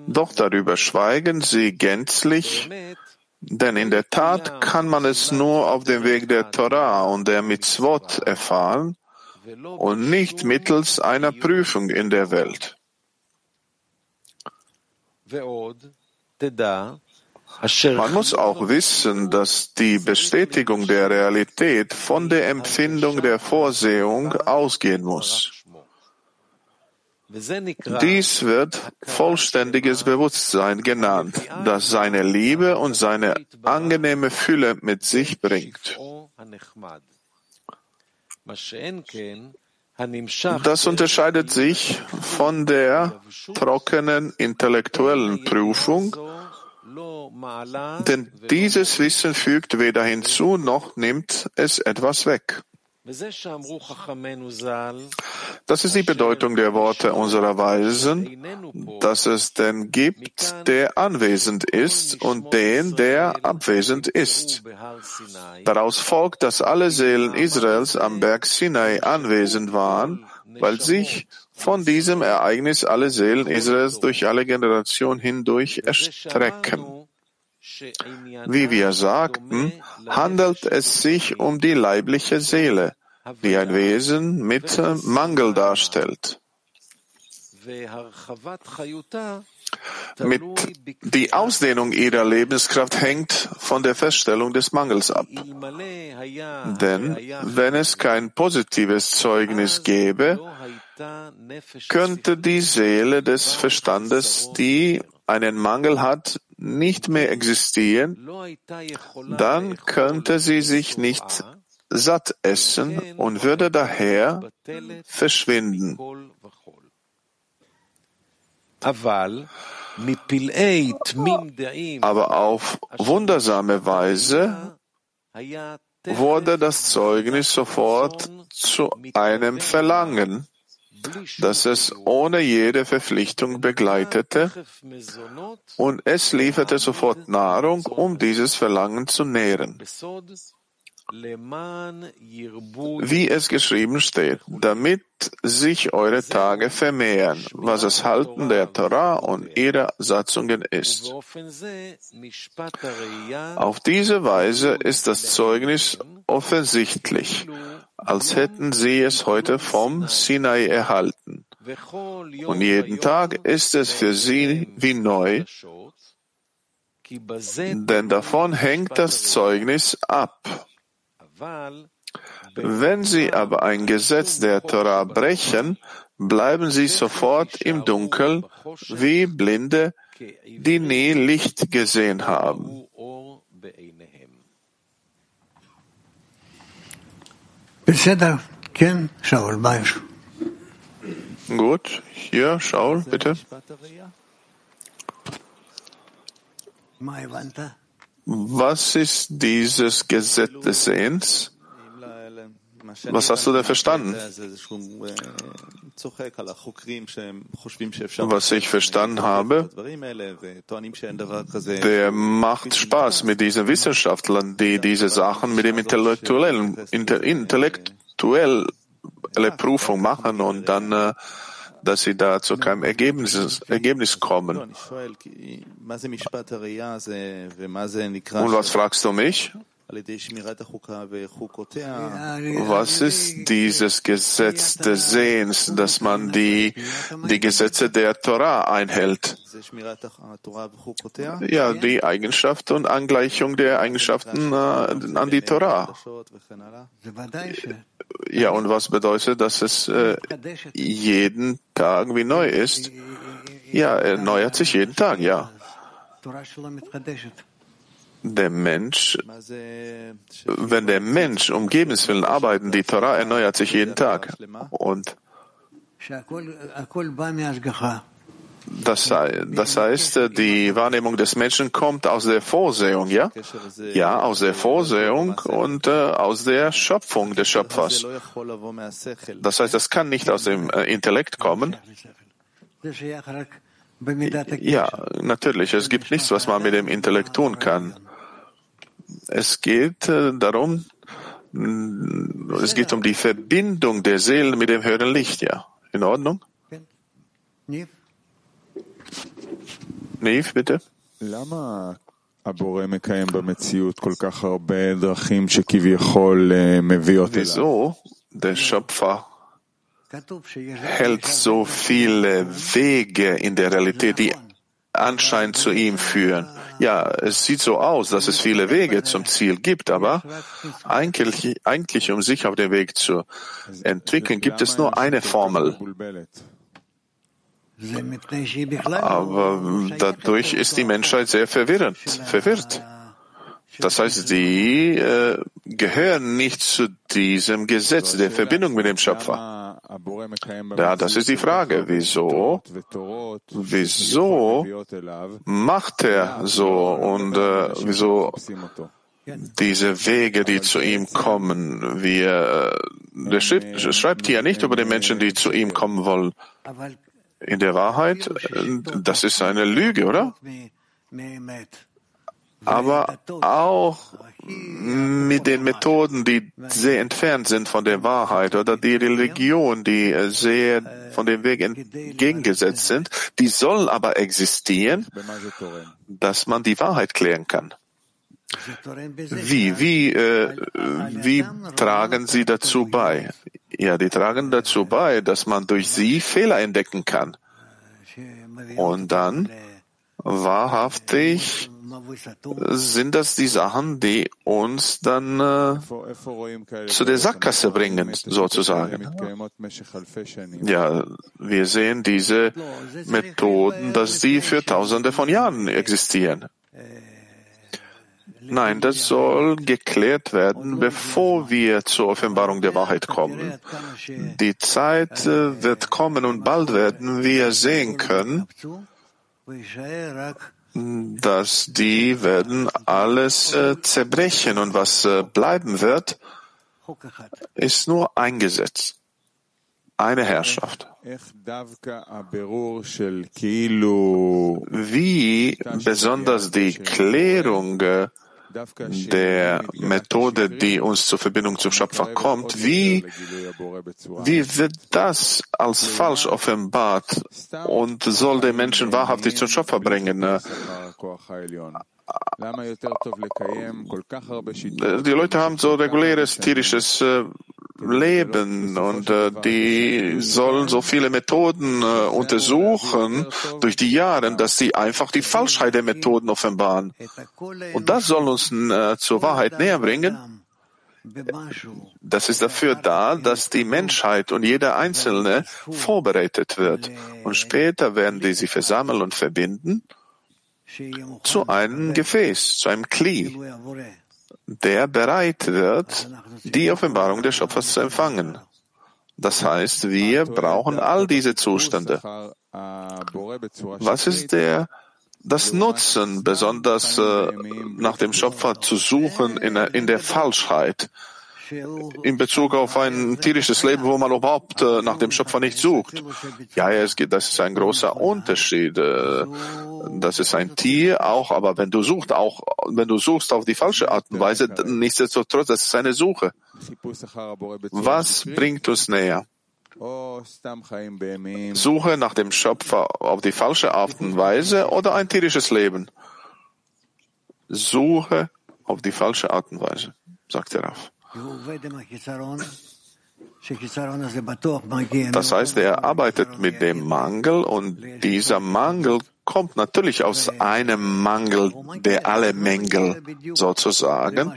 Doch darüber schweigen sie gänzlich, denn in der Tat kann man es nur auf dem Weg der Torah und der Mitzvot erfahren und nicht mittels einer Prüfung in der Welt. Man muss auch wissen, dass die Bestätigung der Realität von der Empfindung der Vorsehung ausgehen muss. Dies wird vollständiges Bewusstsein genannt, das seine Liebe und seine angenehme Fülle mit sich bringt. Das unterscheidet sich von der trockenen intellektuellen Prüfung, denn dieses Wissen fügt weder hinzu noch nimmt es etwas weg. Das ist die Bedeutung der Worte unserer Weisen, dass es den gibt, der anwesend ist und den, der abwesend ist. Daraus folgt, dass alle Seelen Israels am Berg Sinai anwesend waren, weil sich von diesem Ereignis alle Seelen Israels durch alle Generationen hindurch erstrecken. Wie wir sagten, handelt es sich um die leibliche Seele, die ein Wesen mit Mangel darstellt. Mit die Ausdehnung ihrer Lebenskraft hängt von der Feststellung des Mangels ab. Denn wenn es kein positives Zeugnis gäbe, könnte die Seele des Verstandes, die einen Mangel hat, nicht mehr existieren, dann könnte sie sich nicht satt essen und würde daher verschwinden. Aber auf wundersame Weise wurde das Zeugnis sofort zu einem Verlangen, das es ohne jede Verpflichtung begleitete und es lieferte sofort Nahrung, um dieses Verlangen zu nähren. Wie es geschrieben steht, damit sich eure Tage vermehren, was das Halten der Torah und ihrer Satzungen ist. Auf diese Weise ist das Zeugnis offensichtlich, als hätten sie es heute vom Sinai erhalten. Und jeden Tag ist es für sie wie neu, denn davon hängt das Zeugnis ab. Wenn sie aber ein Gesetz der Torah brechen, bleiben sie sofort im Dunkel wie Blinde, die nie Licht gesehen haben. Gut, hier, Shaul, bitte. Was ist dieses Gesetz des Sehens? Was hast du da verstanden? Was ich verstanden habe, der macht Spaß mit diesen Wissenschaftlern, die diese Sachen mit dem intellektuellen, intellektuelle Prüfung machen und dann äh, dass sie da zu keinem Ergebnis, Ergebnis kommen. Und was fragst du mich? Was ist dieses Gesetz des Sehens, dass man die, die Gesetze der Torah einhält? Ja, die Eigenschaft und Angleichung der Eigenschaften äh, an die Torah. Ja, und was bedeutet, dass es äh, jeden Tag wie neu ist? Ja, er erneuert sich jeden Tag, ja. Der Mensch, wenn der Mensch um Gebenswillen arbeiten, die Torah erneuert sich jeden Tag. Und das, das heißt, die Wahrnehmung des Menschen kommt aus der Vorsehung, ja? Ja, aus der Vorsehung und äh, aus der Schöpfung des Schöpfers. Das heißt, das kann nicht aus dem äh, Intellekt kommen. Ja, natürlich. Es gibt nichts, was man mit dem Intellekt tun kann. Es geht äh, darum, es geht um die Verbindung der Seele mit dem höheren Licht, ja. In Ordnung? Neve, bitte. Wieso der Schöpfer hält so viele Wege in der Realität, die anscheinend zu ihm führen? Ja, es sieht so aus, dass es viele Wege zum Ziel gibt, aber eigentlich, eigentlich um sich auf den Weg zu entwickeln, gibt es nur eine Formel. Aber dadurch ist die Menschheit sehr verwirrend, verwirrt. Das heißt, sie äh, gehören nicht zu diesem Gesetz der Verbindung mit dem Schöpfer. Ja, das ist die Frage. Wieso? Wieso macht er so und äh, wieso diese Wege, die zu ihm kommen? Wir, äh, der schreibt, schreibt hier nicht über die Menschen, die zu ihm kommen wollen. In der Wahrheit, das ist eine Lüge, oder? Aber auch mit den Methoden, die sehr entfernt sind von der Wahrheit oder die Religion, die sehr von dem Weg entgegengesetzt sind, die sollen aber existieren, dass man die Wahrheit klären kann. Wie, wie, äh, wie tragen sie dazu bei? Ja, die tragen dazu bei, dass man durch sie Fehler entdecken kann. Und dann wahrhaftig sind das die Sachen, die uns dann äh, zu der Sackgasse bringen, sozusagen. Ja, wir sehen diese Methoden, dass sie für Tausende von Jahren existieren. Nein, das soll geklärt werden, bevor wir zur Offenbarung der Wahrheit kommen. Die Zeit äh, wird kommen und bald werden wir sehen können, dass die werden alles äh, zerbrechen und was äh, bleiben wird, ist nur ein Gesetz, eine Herrschaft. Wie besonders die Klärung der Methode, die uns zur Verbindung zum Schöpfer kommt, wie, wie wird das als falsch offenbart? Und soll den Menschen wahrhaftig zum Schöpfer bringen? Die Leute haben so reguläres tierisches Leben und äh, die sollen so viele Methoden äh, untersuchen durch die Jahre, dass sie einfach die Falschheit der Methoden offenbaren. Und das soll uns äh, zur Wahrheit näher bringen. Das ist dafür da, dass die Menschheit und jeder Einzelne vorbereitet wird. Und später werden die sich versammeln und verbinden zu einem Gefäß, zu einem Kli, der bereit wird, die Offenbarung des Schöpfers zu empfangen. Das heißt, wir brauchen all diese Zustände. Was ist der, das Nutzen, besonders äh, nach dem Schöpfer zu suchen in, in der Falschheit? In Bezug auf ein tierisches Leben, wo man überhaupt äh, nach dem Schöpfer nicht sucht. Ja, es geht, das ist ein großer Unterschied. Äh, das ist ein Tier auch, aber wenn du suchst, auch wenn du suchst auf die falsche Art und Weise, nichtsdestotrotz, das ist eine Suche. Was bringt uns näher? Suche nach dem Schöpfer auf die falsche Art und Weise oder ein tierisches Leben? Suche auf die falsche Art und Weise, sagt er auf. Das heißt, er arbeitet mit dem Mangel und dieser Mangel kommt natürlich aus einem Mangel, der alle Mängel sozusagen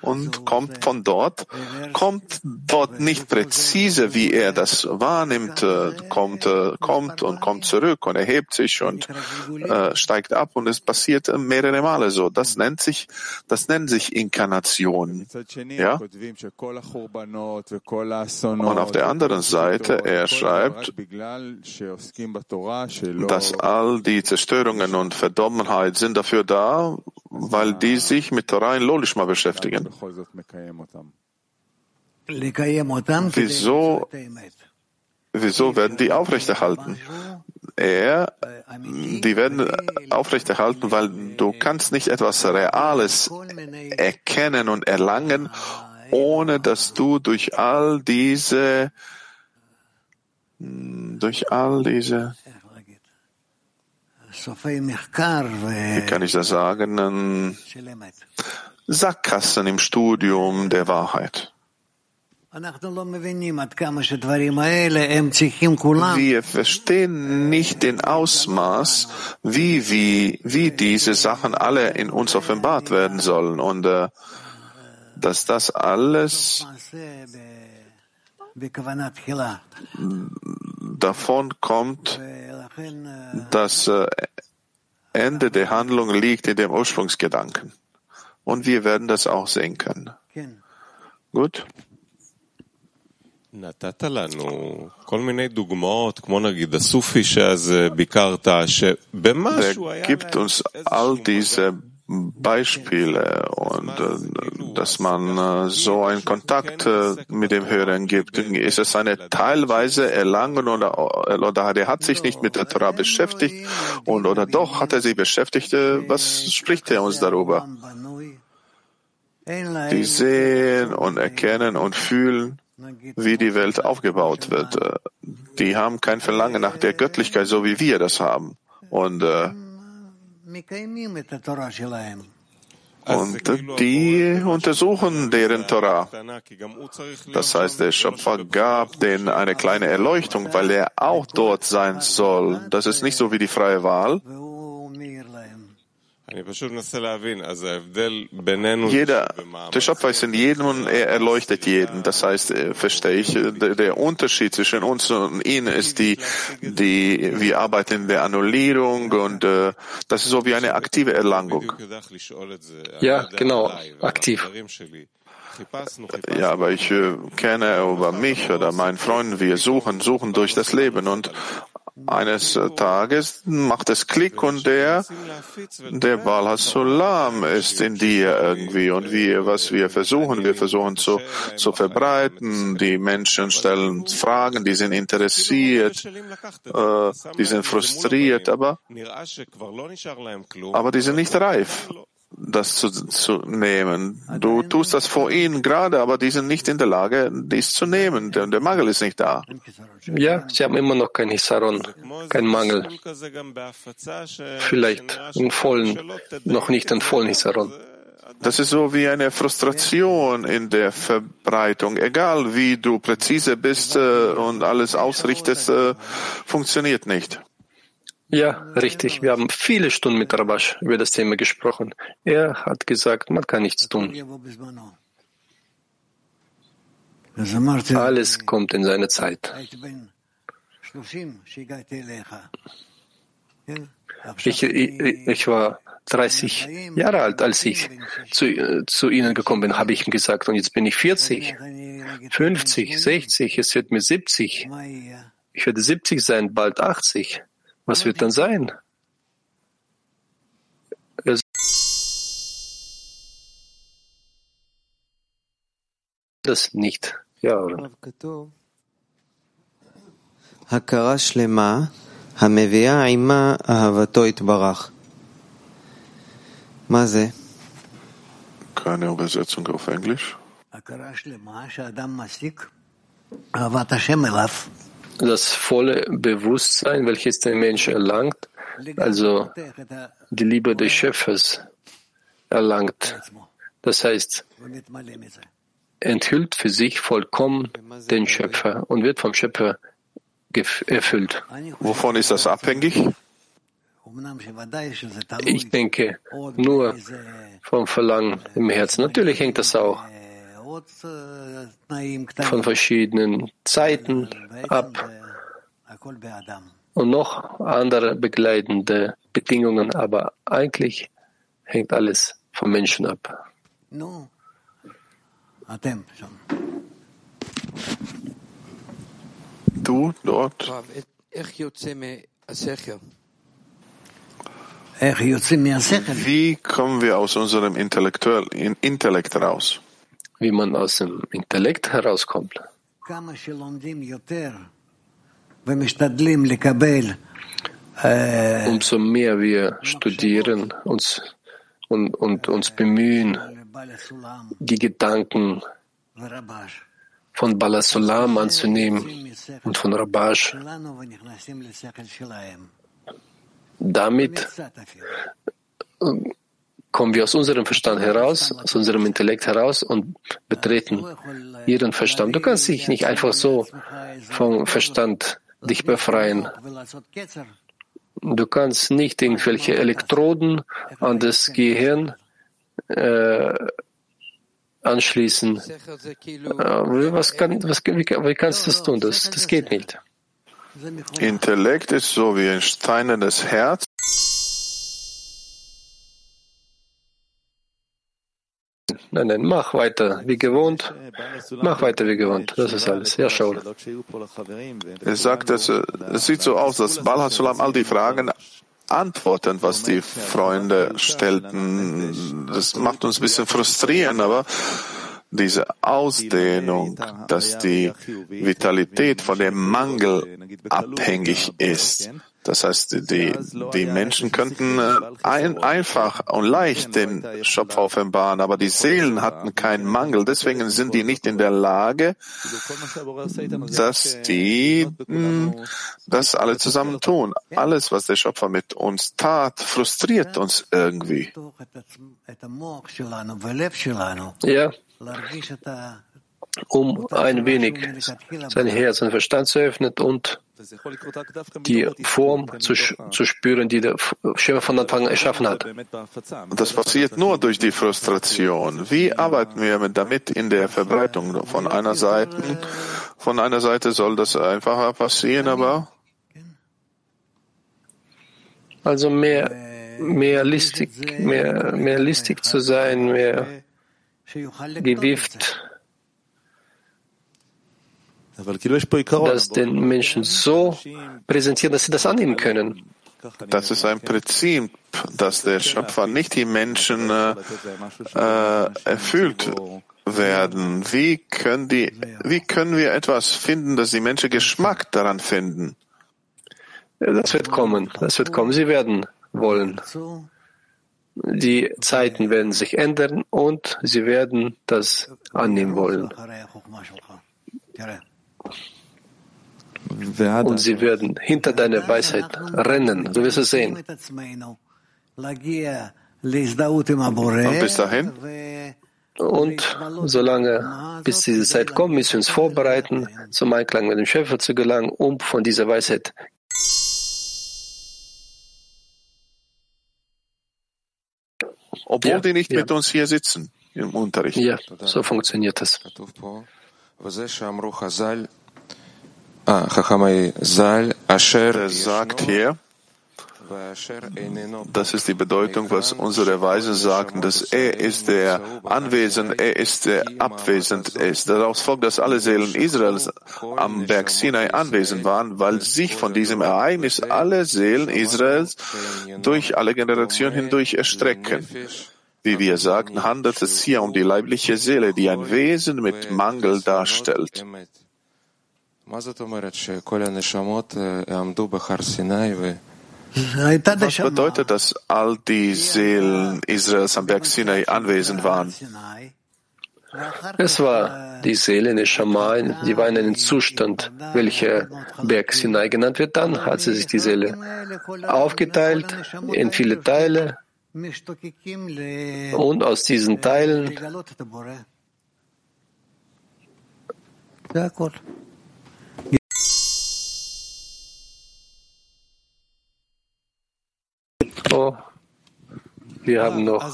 und kommt von dort, kommt dort nicht präzise, wie er das wahrnimmt, äh, kommt, äh, kommt und kommt zurück und erhebt sich und äh, steigt ab und es passiert mehrere Male so. Das nennt sich, das nennt sich Inkarnation. Ja? Und auf der anderen Seite, er schreibt, dass all die Zerstörungen und Verdorbenheit sind dafür da, weil die sich mit Torah in Lolishma beschäftigen. Wieso, wieso werden die aufrechterhalten? Er, die werden aufrechterhalten, weil du kannst nicht etwas Reales erkennen und erlangen, ohne dass du durch all diese, durch all diese wie kann ich das sagen, Sackgassen im Studium der Wahrheit. Wir verstehen nicht den Ausmaß, wie, wie, wie diese Sachen alle in uns offenbart werden sollen. Und äh, dass das alles davon kommt, das äh, Ende der Handlung liegt in dem Ursprungsgedanken. Und wir werden das auch sehen können. Gut? נתת לנו כל מיני דוגמאות, כמו נגיד הסופי שאז ביקרת, שבמשהו היה... gibt uns all diese Beispiele und äh, dass man äh, so einen Kontakt äh, mit dem Hören gibt. Ist es eine teilweise Erlangen oder, oder er hat sich nicht mit der Torah beschäftigt und oder doch hat er sich beschäftigt? Was spricht er uns darüber? Die sehen und erkennen und fühlen, wie die Welt aufgebaut wird. Die haben kein Verlangen nach der Göttlichkeit, so wie wir das haben. Und äh, und die untersuchen deren Torah. Das heißt, der Schöpfer gab denen eine kleine Erleuchtung, weil er auch dort sein soll. Das ist nicht so wie die freie Wahl. Jeder, der Schöpfer ist in jedem und er erleuchtet jeden. Das heißt, äh, verstehe ich, äh, der Unterschied zwischen uns und ihnen ist die, die, wir arbeiten in der Annullierung und äh, das ist so wie eine aktive Erlangung. Ja, genau, aktiv. Ja, aber ich äh, kenne über mich oder meinen Freunden, wir suchen, suchen durch das Leben und eines Tages macht es Klick und der, der Baal ist in dir irgendwie und wir, was wir versuchen, wir versuchen zu, zu verbreiten. Die Menschen stellen Fragen, die sind interessiert, äh, die sind frustriert, aber, aber die sind nicht reif das zu, zu nehmen. Du tust das vor ihnen gerade, aber die sind nicht in der Lage, dies zu nehmen. Der, der Mangel ist nicht da. Ja, sie haben immer noch kein Hisaron, kein Mangel. Vielleicht einen vollen, noch nicht einen vollen Hisaron. Das ist so wie eine Frustration in der Verbreitung. Egal wie du präzise bist äh, und alles ausrichtest, äh, funktioniert nicht. Ja, richtig. Wir haben viele Stunden mit Rabash über das Thema gesprochen. Er hat gesagt, man kann nichts tun. Alles kommt in seine Zeit. Ich, ich, war 30 Jahre alt, als ich zu, zu Ihnen gekommen bin, habe ich ihm gesagt, und jetzt bin ich 40, 50, 60, es wird mir 70. Ich werde 70 sein, bald 80. Was wird dann sein? das nicht. Ja, oder? הכרה שלמה המביאה עימה אהבתו יתברך. מה זה? Keine Übersetzung auf Englisch. das volle Bewusstsein, welches der Mensch erlangt, also die Liebe des Schöpfers erlangt, Das heißt, enthüllt für sich vollkommen den Schöpfer und wird vom Schöpfer erfüllt. Wovon ist das abhängig? Ich denke nur vom Verlangen im Herzen. Natürlich hängt das auch von verschiedenen Zeiten ab und noch andere begleitende Bedingungen, aber eigentlich hängt alles vom Menschen ab. Du dort. Wie kommen wir aus unserem Intellekt raus? Wie man aus dem Intellekt herauskommt. Umso mehr wir studieren uns und, und uns bemühen, die Gedanken von Balasulam anzunehmen und von Rabash. Damit kommen wir aus unserem Verstand heraus, aus unserem Intellekt heraus und betreten ihren Verstand. Du kannst dich nicht einfach so vom Verstand dich befreien. Du kannst nicht irgendwelche Elektroden an das Gehirn äh, anschließen. Äh, was kann, was, wie, wie kannst du das tun? Das, das geht nicht. Intellekt ist so wie ein steinernes Herz. Nein, nein, mach weiter wie gewohnt. Mach weiter wie gewohnt. Das ist alles. Ja, schau. Er sagt, es sieht so aus, dass Balhasulam all die Fragen antworten, was die Freunde stellten. Das macht uns ein bisschen frustrieren, aber diese Ausdehnung, dass die Vitalität von dem Mangel abhängig ist. Das heißt, die, die Menschen könnten äh, ein, einfach und leicht den Schöpfer offenbaren, aber die Seelen hatten keinen Mangel. Deswegen sind die nicht in der Lage, dass die hm, das alle zusammen tun. Alles, was der Schöpfer mit uns tat, frustriert uns irgendwie. Ja um ein wenig sein Herz und Verstand zu öffnen und die Form zu, zu spüren, die der Schöpfer von Anfang an erschaffen hat. Das passiert nur durch die Frustration. Wie arbeiten wir damit in der Verbreitung? Von einer Seite, von einer Seite soll das einfacher passieren, aber also mehr, mehr listig, mehr, mehr listig zu sein, mehr gewieft das den Menschen so präsentieren, dass sie das annehmen können. Das ist ein Prinzip, dass der Schöpfer nicht die Menschen äh, äh, erfüllt werden. Wie können, die, wie können wir etwas finden, dass die Menschen Geschmack daran finden? Das wird kommen. Das wird kommen. Sie werden wollen. Die Zeiten werden sich ändern und sie werden das annehmen wollen. Und sie werden hinter deiner Weisheit rennen. Du wirst es sehen. Und bis dahin? Und solange, bis diese Zeit kommt, müssen wir uns vorbereiten, zum Einklang mit dem Schöpfer zu gelangen, um von dieser Weisheit Obwohl ja, die nicht ja. mit uns hier sitzen im Unterricht. Ja, so funktioniert das. Er sagt hier, das ist die Bedeutung, was unsere Weisen sagten, dass er ist der anwesend, er ist der abwesend ist. Daraus folgt, dass alle Seelen Israels am Berg Sinai anwesend waren, weil sich von diesem Ereignis alle Seelen Israels durch alle Generationen hindurch erstrecken. Wie wir sagten, handelt es hier um die leibliche Seele, die ein Wesen mit Mangel darstellt. Was bedeutet, dass all die Seelen Israels am Berg Sinai anwesend waren? Es war die Seele in Shammai, die war in einem Zustand, welcher Berg Sinai genannt wird. Dann hat sie sich die Seele aufgeteilt in viele Teile Und aus diesen Teilen Oh, wir haben noch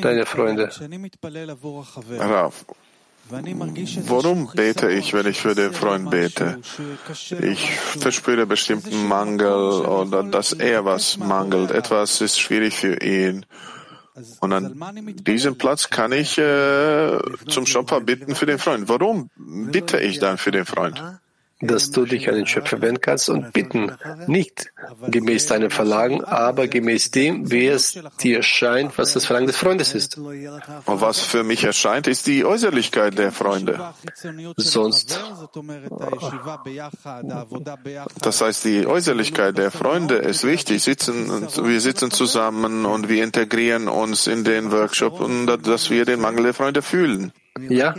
deine Freunde. Rav, Worum bete ich, wenn ich für den Freund bete? Ich verspüre bestimmten Mangel oder dass er was mangelt. Etwas ist schwierig für ihn. Und an diesem Platz kann ich äh, zum Schöpfer bitten für den Freund. Warum bitte ich dann für den Freund? Dass du dich an den Schöpfer wenden kannst und bitten, nicht gemäß deinem Verlangen, aber gemäß dem, wie es dir erscheint, was das Verlangen des Freundes ist. Und was für mich erscheint, ist die Äußerlichkeit der Freunde. Sonst, das heißt, die Äußerlichkeit der Freunde ist wichtig. Sitzen, wir sitzen zusammen und wir integrieren uns in den Workshop und dass wir den Mangel der Freunde fühlen. Ja.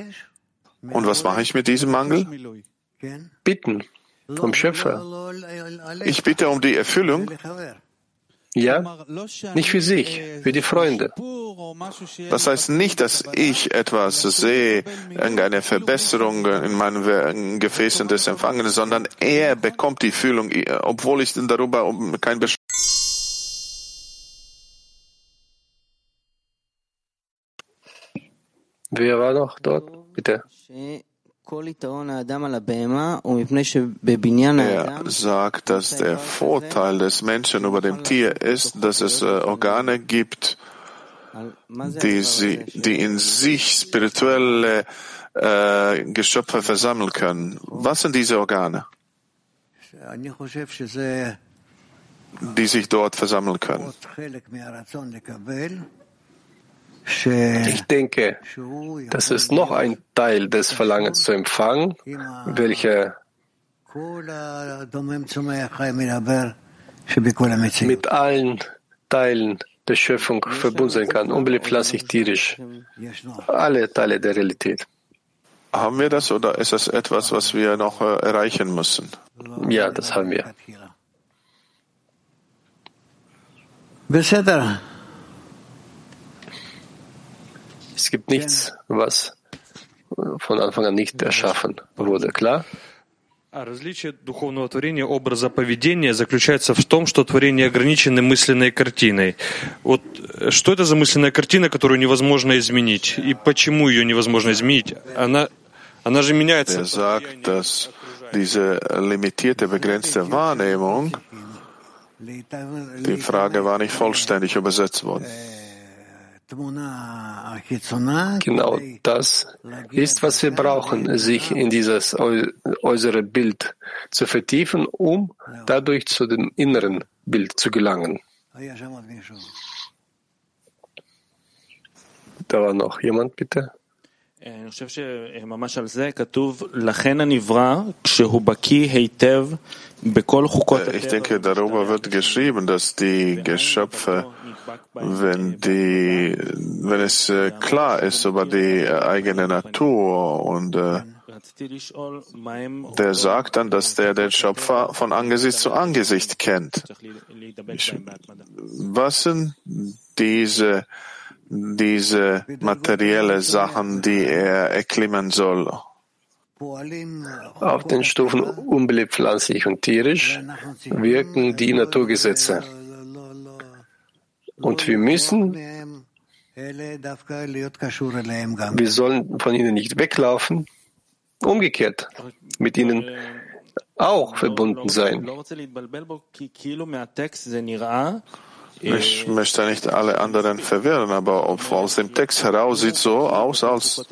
Und was mache ich mit diesem Mangel? Bitten vom Schöpfer. Ich bitte um die Erfüllung. Ja, nicht für sich, für die Freunde. Das heißt nicht, dass ich etwas sehe, irgendeine Verbesserung in meinen Gefäßen des Empfangens, sondern er bekommt die Fühlung, obwohl ich darüber kein Bescheid Wer war noch dort? Bitte. Er sagt, dass der Vorteil des Menschen über dem Tier ist, dass es äh, Organe gibt, die, sie, die in sich spirituelle äh, Geschöpfe versammeln können. Was sind diese Organe, die sich dort versammeln können? Ich denke, das ist noch ein Teil des Verlangens zu empfangen, welcher mit allen Teilen der Schöpfung verbunden sein kann, unbeliebt pflanzlich, tierisch, alle Teile der Realität. Haben wir das oder ist das etwas, was wir noch äh, erreichen müssen? Ja, das haben wir. Es gibt nichts, was von Anfang an nicht erschaffen wurde, klar? Различие духовного творения образа поведения заключается в том, что творение ограничено мысленной картиной. Вот что это за мысленная картина, которую невозможно изменить? И почему ее невозможно изменить? Она, она же меняется. Er sagt, dass diese limitierte, begrenzte Wahrnehmung, die Frage war nicht vollständig übersetzt worden. Genau das ist, was wir brauchen, sich in dieses äußere Bild zu vertiefen, um dadurch zu dem inneren Bild zu gelangen. Da war noch jemand, bitte. אני חושב שממש על זה כתוב, לכן הנברא, כשהוא בקיא היטב בכל חוקות Ich denke, darüber wird geschrieben, dass die Geschöpfe, wenn die, wenn es klar ist über die eigene Natur und der sagt dann, dass der den Schöpfer von Angesicht zu Angesicht kennt. Ich, was sind diese diese materielle Sachen, die er erklimmen soll. Auf den Stufen unbelebt, pflanzlich und tierisch wirken die Naturgesetze. Und wir müssen, wir sollen von ihnen nicht weglaufen, umgekehrt, mit ihnen auch verbunden sein. Ich möchte nicht alle anderen verwirren, aber aus dem Text heraus sieht so aus, als,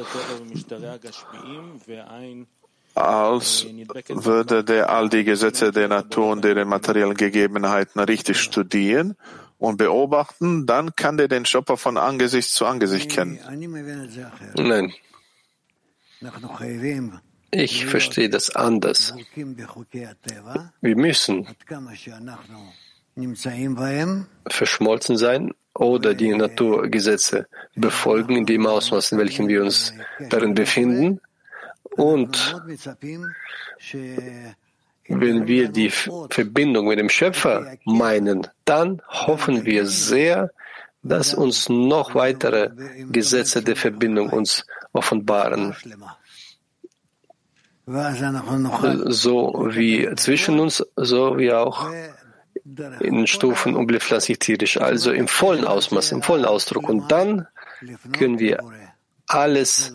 als würde der all die Gesetze der Natur und deren materiellen Gegebenheiten richtig studieren und beobachten, dann kann der den Schöpfer von Angesicht zu Angesicht kennen. Nein. Ich verstehe das anders. Wir müssen verschmolzen sein oder die Naturgesetze befolgen in dem Ausmaß, in welchem wir uns darin befinden. Und wenn wir die Verbindung mit dem Schöpfer meinen, dann hoffen wir sehr, dass uns noch weitere Gesetze der Verbindung uns offenbaren. So wie zwischen uns, so wie auch in Stufen unbeflassig tierisch, also im vollen Ausmaß, im vollen Ausdruck. Und dann können wir alles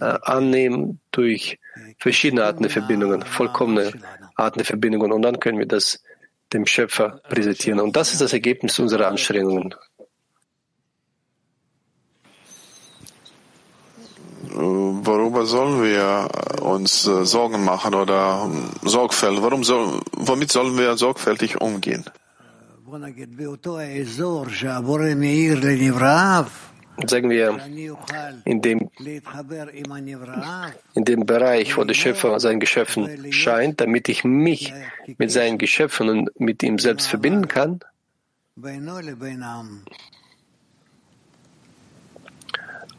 äh, annehmen durch verschiedene Arten der Verbindungen, vollkommene Arten der Verbindungen. Und dann können wir das dem Schöpfer präsentieren. Und das ist das Ergebnis unserer Anstrengungen. Worüber sollen wir uns äh, Sorgen machen oder ähm, Sorgfalt? Warum soll, womit sollen wir sorgfältig umgehen? Sagen wir, in dem, in dem Bereich, wo der Schöpfer seinen Geschöpfen scheint, damit ich mich mit seinen Geschöpfen und mit ihm selbst verbinden kann,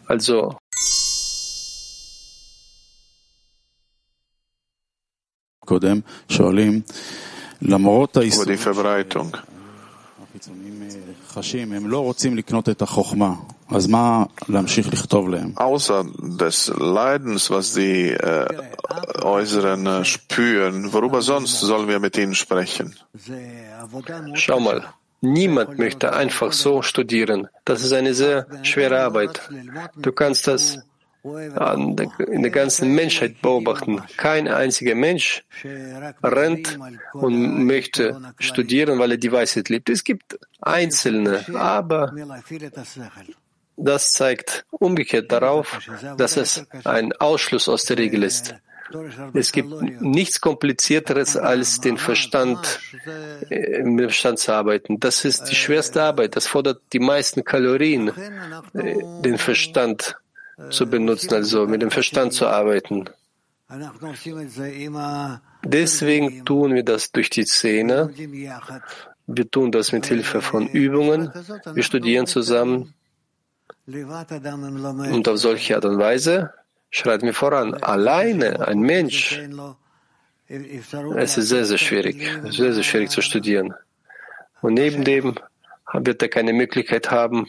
also über die Verbreitung. Außer des Leidens, was die äh, Äußeren äh, spüren, worüber sonst sollen wir mit ihnen sprechen? Schau mal, niemand möchte einfach so studieren. Das ist eine sehr schwere Arbeit. Du kannst das in der ganzen Menschheit beobachten. Kein einziger Mensch rennt und möchte studieren, weil er die Weisheit liebt. Es gibt Einzelne, aber das zeigt umgekehrt darauf, dass es ein Ausschluss aus der Regel ist. Es gibt nichts Komplizierteres, als den Verstand, äh, mit dem Verstand zu arbeiten. Das ist die schwerste Arbeit. Das fordert die meisten Kalorien, äh, den Verstand zu benutzen, also mit dem Verstand zu arbeiten. Deswegen tun wir das durch die Szene. Wir tun das mit Hilfe von Übungen. Wir studieren zusammen. Und auf solche Art und Weise schreiten wir voran. Alleine ein Mensch, es ist sehr, sehr schwierig, sehr, sehr schwierig zu studieren. Und neben dem wird er keine Möglichkeit haben,